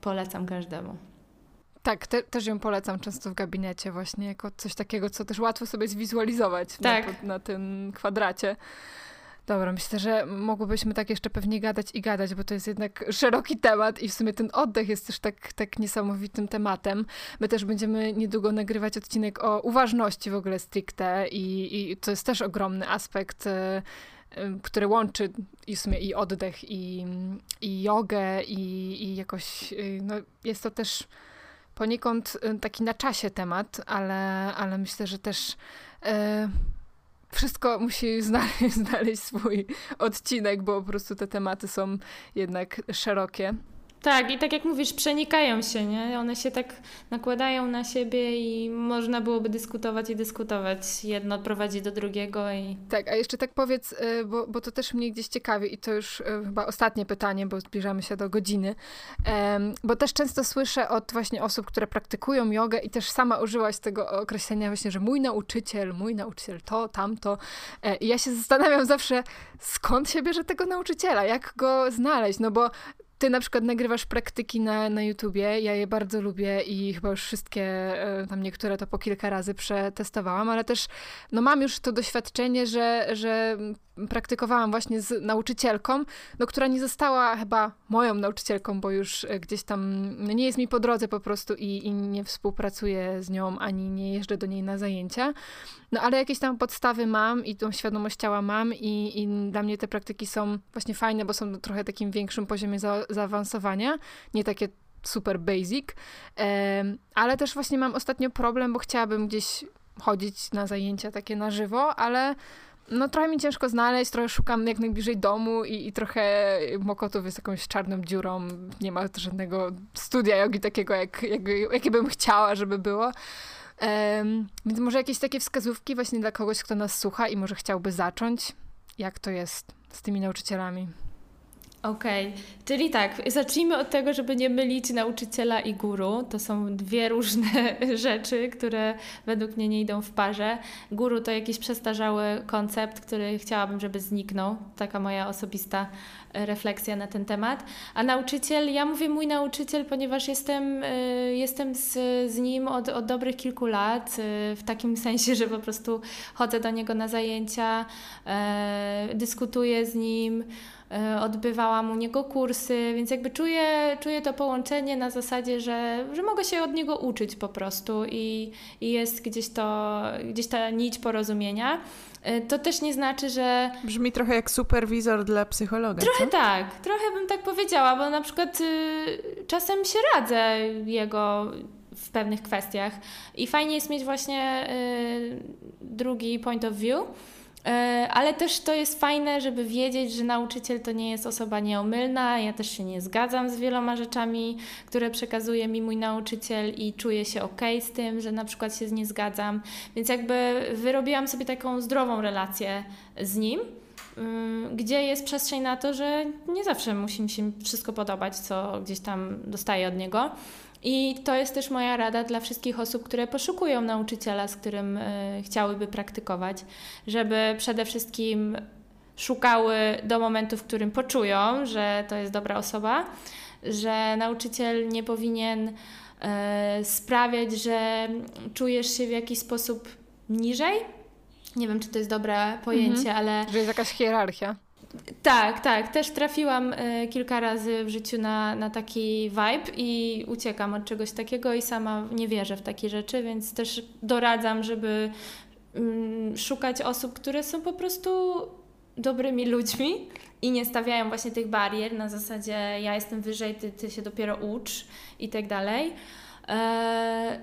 Polecam każdemu. Tak, te, też ją polecam często w gabinecie właśnie jako coś takiego, co też łatwo sobie zwizualizować tak. na, na tym kwadracie. Dobra, myślę, że mogłybyśmy tak jeszcze pewnie gadać i gadać, bo to jest jednak szeroki temat i w sumie ten oddech jest też tak, tak niesamowitym tematem. My też będziemy niedługo nagrywać odcinek o uważności w ogóle stricte i, i to jest też ogromny aspekt e, e, który łączy i w sumie i oddech, i, i jogę, i, i jakoś, e, no, jest to też poniekąd taki na czasie temat, ale, ale myślę, że też wszystko musi znaleźć, znaleźć swój odcinek, bo po prostu te tematy są jednak szerokie. Tak, i tak jak mówisz, przenikają się, nie? One się tak nakładają na siebie i można byłoby dyskutować i dyskutować. Jedno prowadzi do drugiego i... Tak, a jeszcze tak powiedz, y, bo, bo to też mnie gdzieś ciekawi i to już y, chyba ostatnie pytanie, bo zbliżamy się do godziny, bo też często słyszę od właśnie osób, które praktykują jogę i też sama użyłaś tego określenia właśnie, że mój nauczyciel, mój nauczyciel to, tamto. E, I ja się zastanawiam zawsze, skąd się bierze tego nauczyciela, jak go znaleźć, no bo ty na przykład nagrywasz praktyki na, na YouTubie, ja je bardzo lubię i chyba już wszystkie, e, tam niektóre to po kilka razy przetestowałam, ale też no mam już to doświadczenie, że, że praktykowałam właśnie z nauczycielką, no, która nie została chyba moją nauczycielką, bo już e, gdzieś tam no, nie jest mi po drodze po prostu i, i nie współpracuję z nią, ani nie jeżdżę do niej na zajęcia. No ale jakieś tam podstawy mam i tą świadomość ciała mam i, i dla mnie te praktyki są właśnie fajne, bo są na trochę takim większym poziomie za, zaawansowania, nie takie super basic, ale też właśnie mam ostatnio problem, bo chciałabym gdzieś chodzić na zajęcia takie na żywo, ale no trochę mi ciężko znaleźć, trochę szukam jak najbliżej domu i, i trochę Mokotów jest jakąś czarną dziurą, nie ma żadnego studia jogi takiego, jak, jak, jakie bym chciała, żeby było. Um, więc może jakieś takie wskazówki właśnie dla kogoś, kto nas słucha i może chciałby zacząć, jak to jest z tymi nauczycielami. Okej, okay. czyli tak, zacznijmy od tego, żeby nie mylić nauczyciela i guru. To są dwie różne rzeczy, które według mnie nie idą w parze. Guru to jakiś przestarzały koncept, który chciałabym, żeby zniknął. Taka moja osobista e, refleksja na ten temat. A nauczyciel, ja mówię mój nauczyciel, ponieważ jestem, e, jestem z, z nim od, od dobrych kilku lat, e, w takim sensie, że po prostu chodzę do niego na zajęcia, dyskutuję z nim. E, odbywałam u niego kursy, więc jakby czuję, czuję to połączenie na zasadzie, że, że mogę się od niego uczyć po prostu i, i jest gdzieś, to, gdzieś ta nić porozumienia. E, to też nie znaczy, że. Brzmi trochę jak superwizor dla psychologa. Trochę co? tak, trochę bym tak powiedziała, bo na przykład y, czasem się radzę jego w pewnych kwestiach i fajnie jest mieć właśnie y, drugi point of view. E, ale też to jest fajne, żeby wiedzieć, że nauczyciel to nie jest osoba nieomylna. Ja też się nie zgadzam z wieloma rzeczami, które przekazuje mi mój nauczyciel i czuję się ok z tym, że na przykład się nie zgadzam. Więc jakby wyrobiłam sobie taką zdrową relację z nim mm, gdzie jest przestrzeń na to, że nie zawsze musi mi się wszystko podobać, co gdzieś tam dostaję od niego. I to jest też moja rada dla wszystkich osób, które poszukują nauczyciela, z którym y, chciałyby praktykować, żeby przede wszystkim szukały do momentu, w którym poczują, że to jest dobra osoba, że nauczyciel nie powinien y, sprawiać, że czujesz się w jakiś sposób niżej. Nie wiem, czy to jest dobre pojęcie, mhm. ale. Że jest jakaś hierarchia. Tak, tak. Też trafiłam y, kilka razy w życiu na, na taki vibe i uciekam od czegoś takiego i sama nie wierzę w takie rzeczy, więc też doradzam, żeby y, szukać osób, które są po prostu dobrymi ludźmi i nie stawiają właśnie tych barier na zasadzie ja jestem wyżej, ty, ty się dopiero ucz i tak dalej.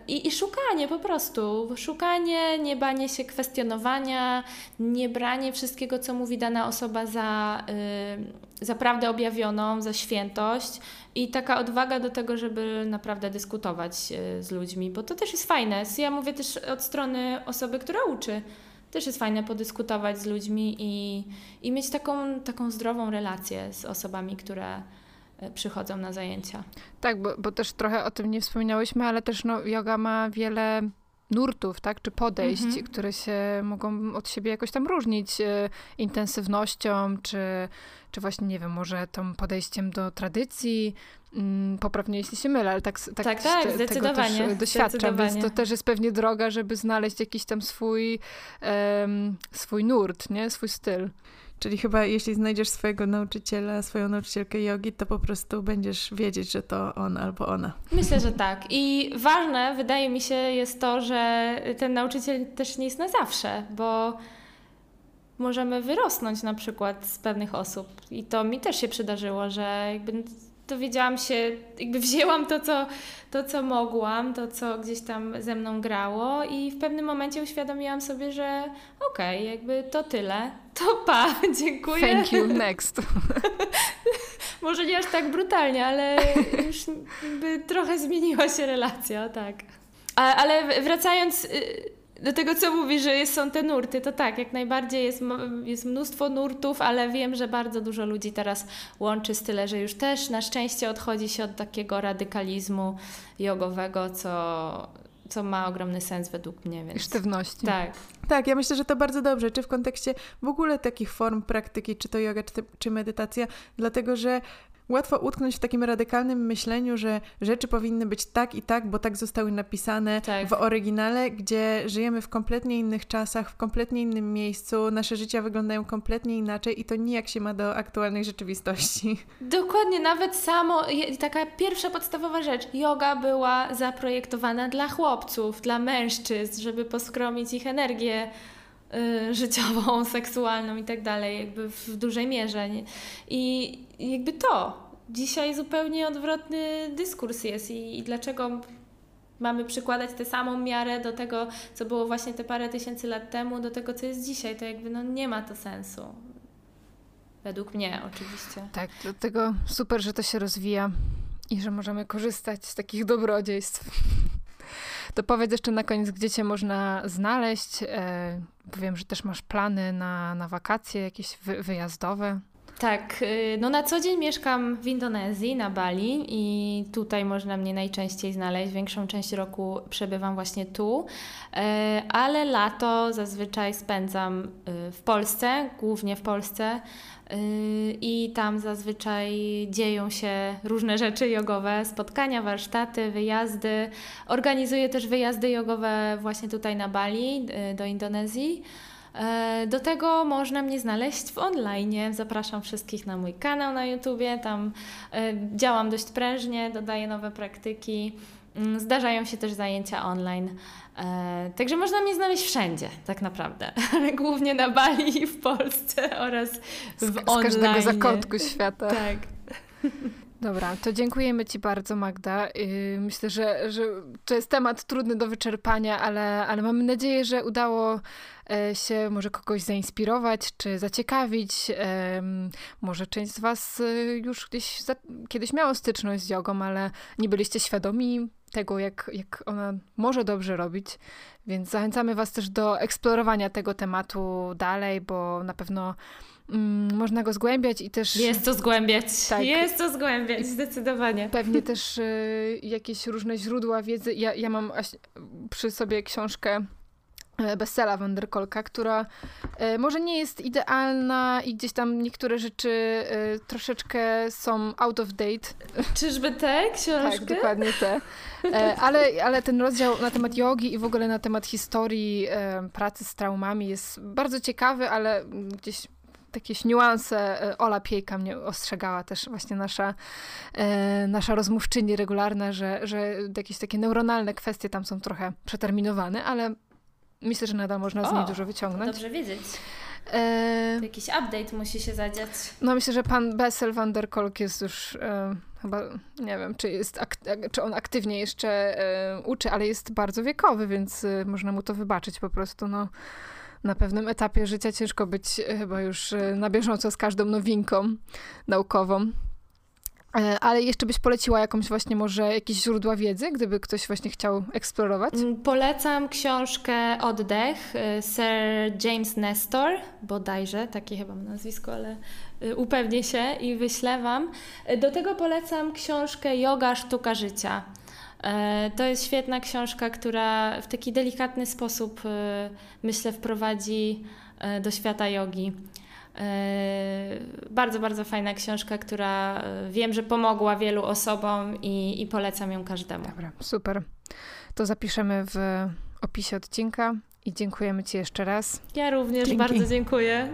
I, I szukanie po prostu, szukanie, nie banie się kwestionowania, nie branie wszystkiego, co mówi dana osoba za, y, za prawdę objawioną, za świętość i taka odwaga do tego, żeby naprawdę dyskutować y, z ludźmi, bo to też jest fajne. Ja mówię też od strony osoby, która uczy. Też jest fajne podyskutować z ludźmi i, i mieć taką, taką zdrową relację z osobami, które, E, przychodzą na zajęcia. Tak, bo, bo też trochę o tym nie wspominałyśmy, ale też no, yoga ma wiele nurtów, tak, czy podejść, mhm. które się mogą od siebie jakoś tam różnić e, intensywnością, czy, czy właśnie, nie wiem, może tym podejściem do tradycji, mm, poprawnie jeśli się mylę, ale tak, tak, tak, tak zdecydowanie, tego też doświadczam, więc to też jest pewnie droga, żeby znaleźć jakiś tam swój, swój nurt, nie, swój styl. Czyli chyba jeśli znajdziesz swojego nauczyciela, swoją nauczycielkę jogi, to po prostu będziesz wiedzieć, że to on albo ona. Myślę, że tak. I ważne, wydaje mi się, jest to, że ten nauczyciel też nie jest na zawsze, bo możemy wyrosnąć na przykład z pewnych osób. I to mi też się przydarzyło, że jakby dowiedziałam się, jakby wzięłam to co, to, co mogłam, to, co gdzieś tam ze mną grało i w pewnym momencie uświadomiłam sobie, że okej, okay, jakby to tyle, to pa, dziękuję. Thank you, next. Może nie aż tak brutalnie, ale już jakby trochę zmieniła się relacja, tak. Ale wracając y, do tego, co mówi, że są te nurty, to tak, jak najbardziej jest, jest mnóstwo nurtów, ale wiem, że bardzo dużo ludzi teraz łączy style, że już też na szczęście odchodzi się od takiego radykalizmu jogowego, co, co ma ogromny sens według mnie. Więc... Sztywności. Tak. Tak, ja myślę, że to bardzo dobrze, czy w kontekście w ogóle takich form praktyki, czy to yoga, czy, czy medytacja, dlatego że łatwo utknąć w takim radykalnym myśleniu, że rzeczy powinny być tak i tak, bo tak zostały napisane tak. w oryginale, gdzie żyjemy w kompletnie innych czasach, w kompletnie innym miejscu, nasze życia wyglądają kompletnie inaczej i to nijak się ma do aktualnej rzeczywistości. Dokładnie, nawet samo, taka pierwsza podstawowa rzecz, yoga była zaprojektowana dla chłopców, dla mężczyzn, żeby poskromić ich energię życiową, seksualną i tak dalej, jakby w dużej mierze. I jakby to. Dzisiaj zupełnie odwrotny dyskurs jest i, i dlaczego mamy przykładać tę samą miarę do tego, co było właśnie te parę tysięcy lat temu, do tego, co jest dzisiaj. To jakby no, nie ma to sensu. Według mnie oczywiście. Tak, dlatego super, że to się rozwija i że możemy korzystać z takich dobrodziejstw. To powiedz jeszcze na koniec, gdzie cię można znaleźć. E, wiem, że też masz plany na, na wakacje jakieś wy, wyjazdowe. Tak, y, no na co dzień mieszkam w Indonezji, na Bali i tutaj można mnie najczęściej znaleźć. Większą część roku przebywam właśnie tu, e, ale lato zazwyczaj spędzam y, w Polsce, głównie w Polsce y, i tam zazwyczaj dzieją się różne rzeczy jogowe, spotkania, warsztaty, wyjazdy. Organizuję też wyjazdy jogowe właśnie tutaj na Bali, do Indonezji. E, do tego można mnie znaleźć w online. Zapraszam wszystkich na mój kanał na YouTubie. Tam e, działam dość prężnie, dodaję nowe praktyki. Mm, zdarzają się też zajęcia online. E, także można mnie znaleźć wszędzie, tak naprawdę. Ale głównie na Bali i w Polsce oraz w z, online. Z każdego zakątku świata. Tak. Dobra, to dziękujemy Ci bardzo, Magda. Y, myślę, że, że to jest temat trudny do wyczerpania, ale, ale mamy nadzieję, że udało się może kogoś zainspirować czy zaciekawić. Może część z Was y, już gdzieś za, kiedyś miało styczność z jogą, ale nie byliście świadomi tego, jak, jak ona może dobrze robić. Więc zachęcamy Was też do eksplorowania tego tematu dalej, bo na pewno mm, można go zgłębiać i też... Jest to zgłębiać, tak. jest to zgłębiać, zdecydowanie. Pewnie też y, jakieś różne źródła wiedzy. Ja, ja mam przy sobie książkę e, Bestela Wanderkolka, która e, może nie jest idealna i gdzieś tam niektóre rzeczy e, troszeczkę są out of date. Czyżby te książki? Tak, dokładnie te. ale, ale ten rozdział na temat jogi i w ogóle na temat historii pracy z traumami jest bardzo ciekawy, ale gdzieś jakieś niuanse. Ola Piejka mnie ostrzegała też właśnie nasza, e, nasza rozmówczyni regularna, że, że jakieś takie neuronalne kwestie tam są trochę przeterminowane, ale myślę, że nadal można z niej dużo wyciągnąć. Dobrze wiedzieć. E... Jakiś update musi się zadziać. No myślę, że pan Bessel van der Kolk jest już e, chyba, nie wiem, czy, jest czy on aktywnie jeszcze e, uczy, ale jest bardzo wiekowy, więc e, można mu to wybaczyć po prostu. No na pewnym etapie życia ciężko być e, chyba już e, na bieżąco z każdą nowinką naukową. E, ale jeszcze byś poleciła jakąś właśnie może jakieś źródła wiedzy, gdyby ktoś właśnie chciał eksplorować? Mm, polecam książkę Oddech Sir James Nestor, bodajże, takie chyba mam nazwisko, ale upewnię się i wyślę Wam. Do tego polecam książkę Yoga Sztuka Życia E, to jest świetna książka, która w taki delikatny sposób, e, myślę, wprowadzi e, do świata jogi. Bardzo, bardzo fajna książka, która wiem, że pomogła wielu osobom i, i polecam ją każdemu. Dobra, super. To zapiszemy w opisie odcinka i dziękujemy Ci jeszcze raz. Ja również Dzięki. bardzo dziękuję.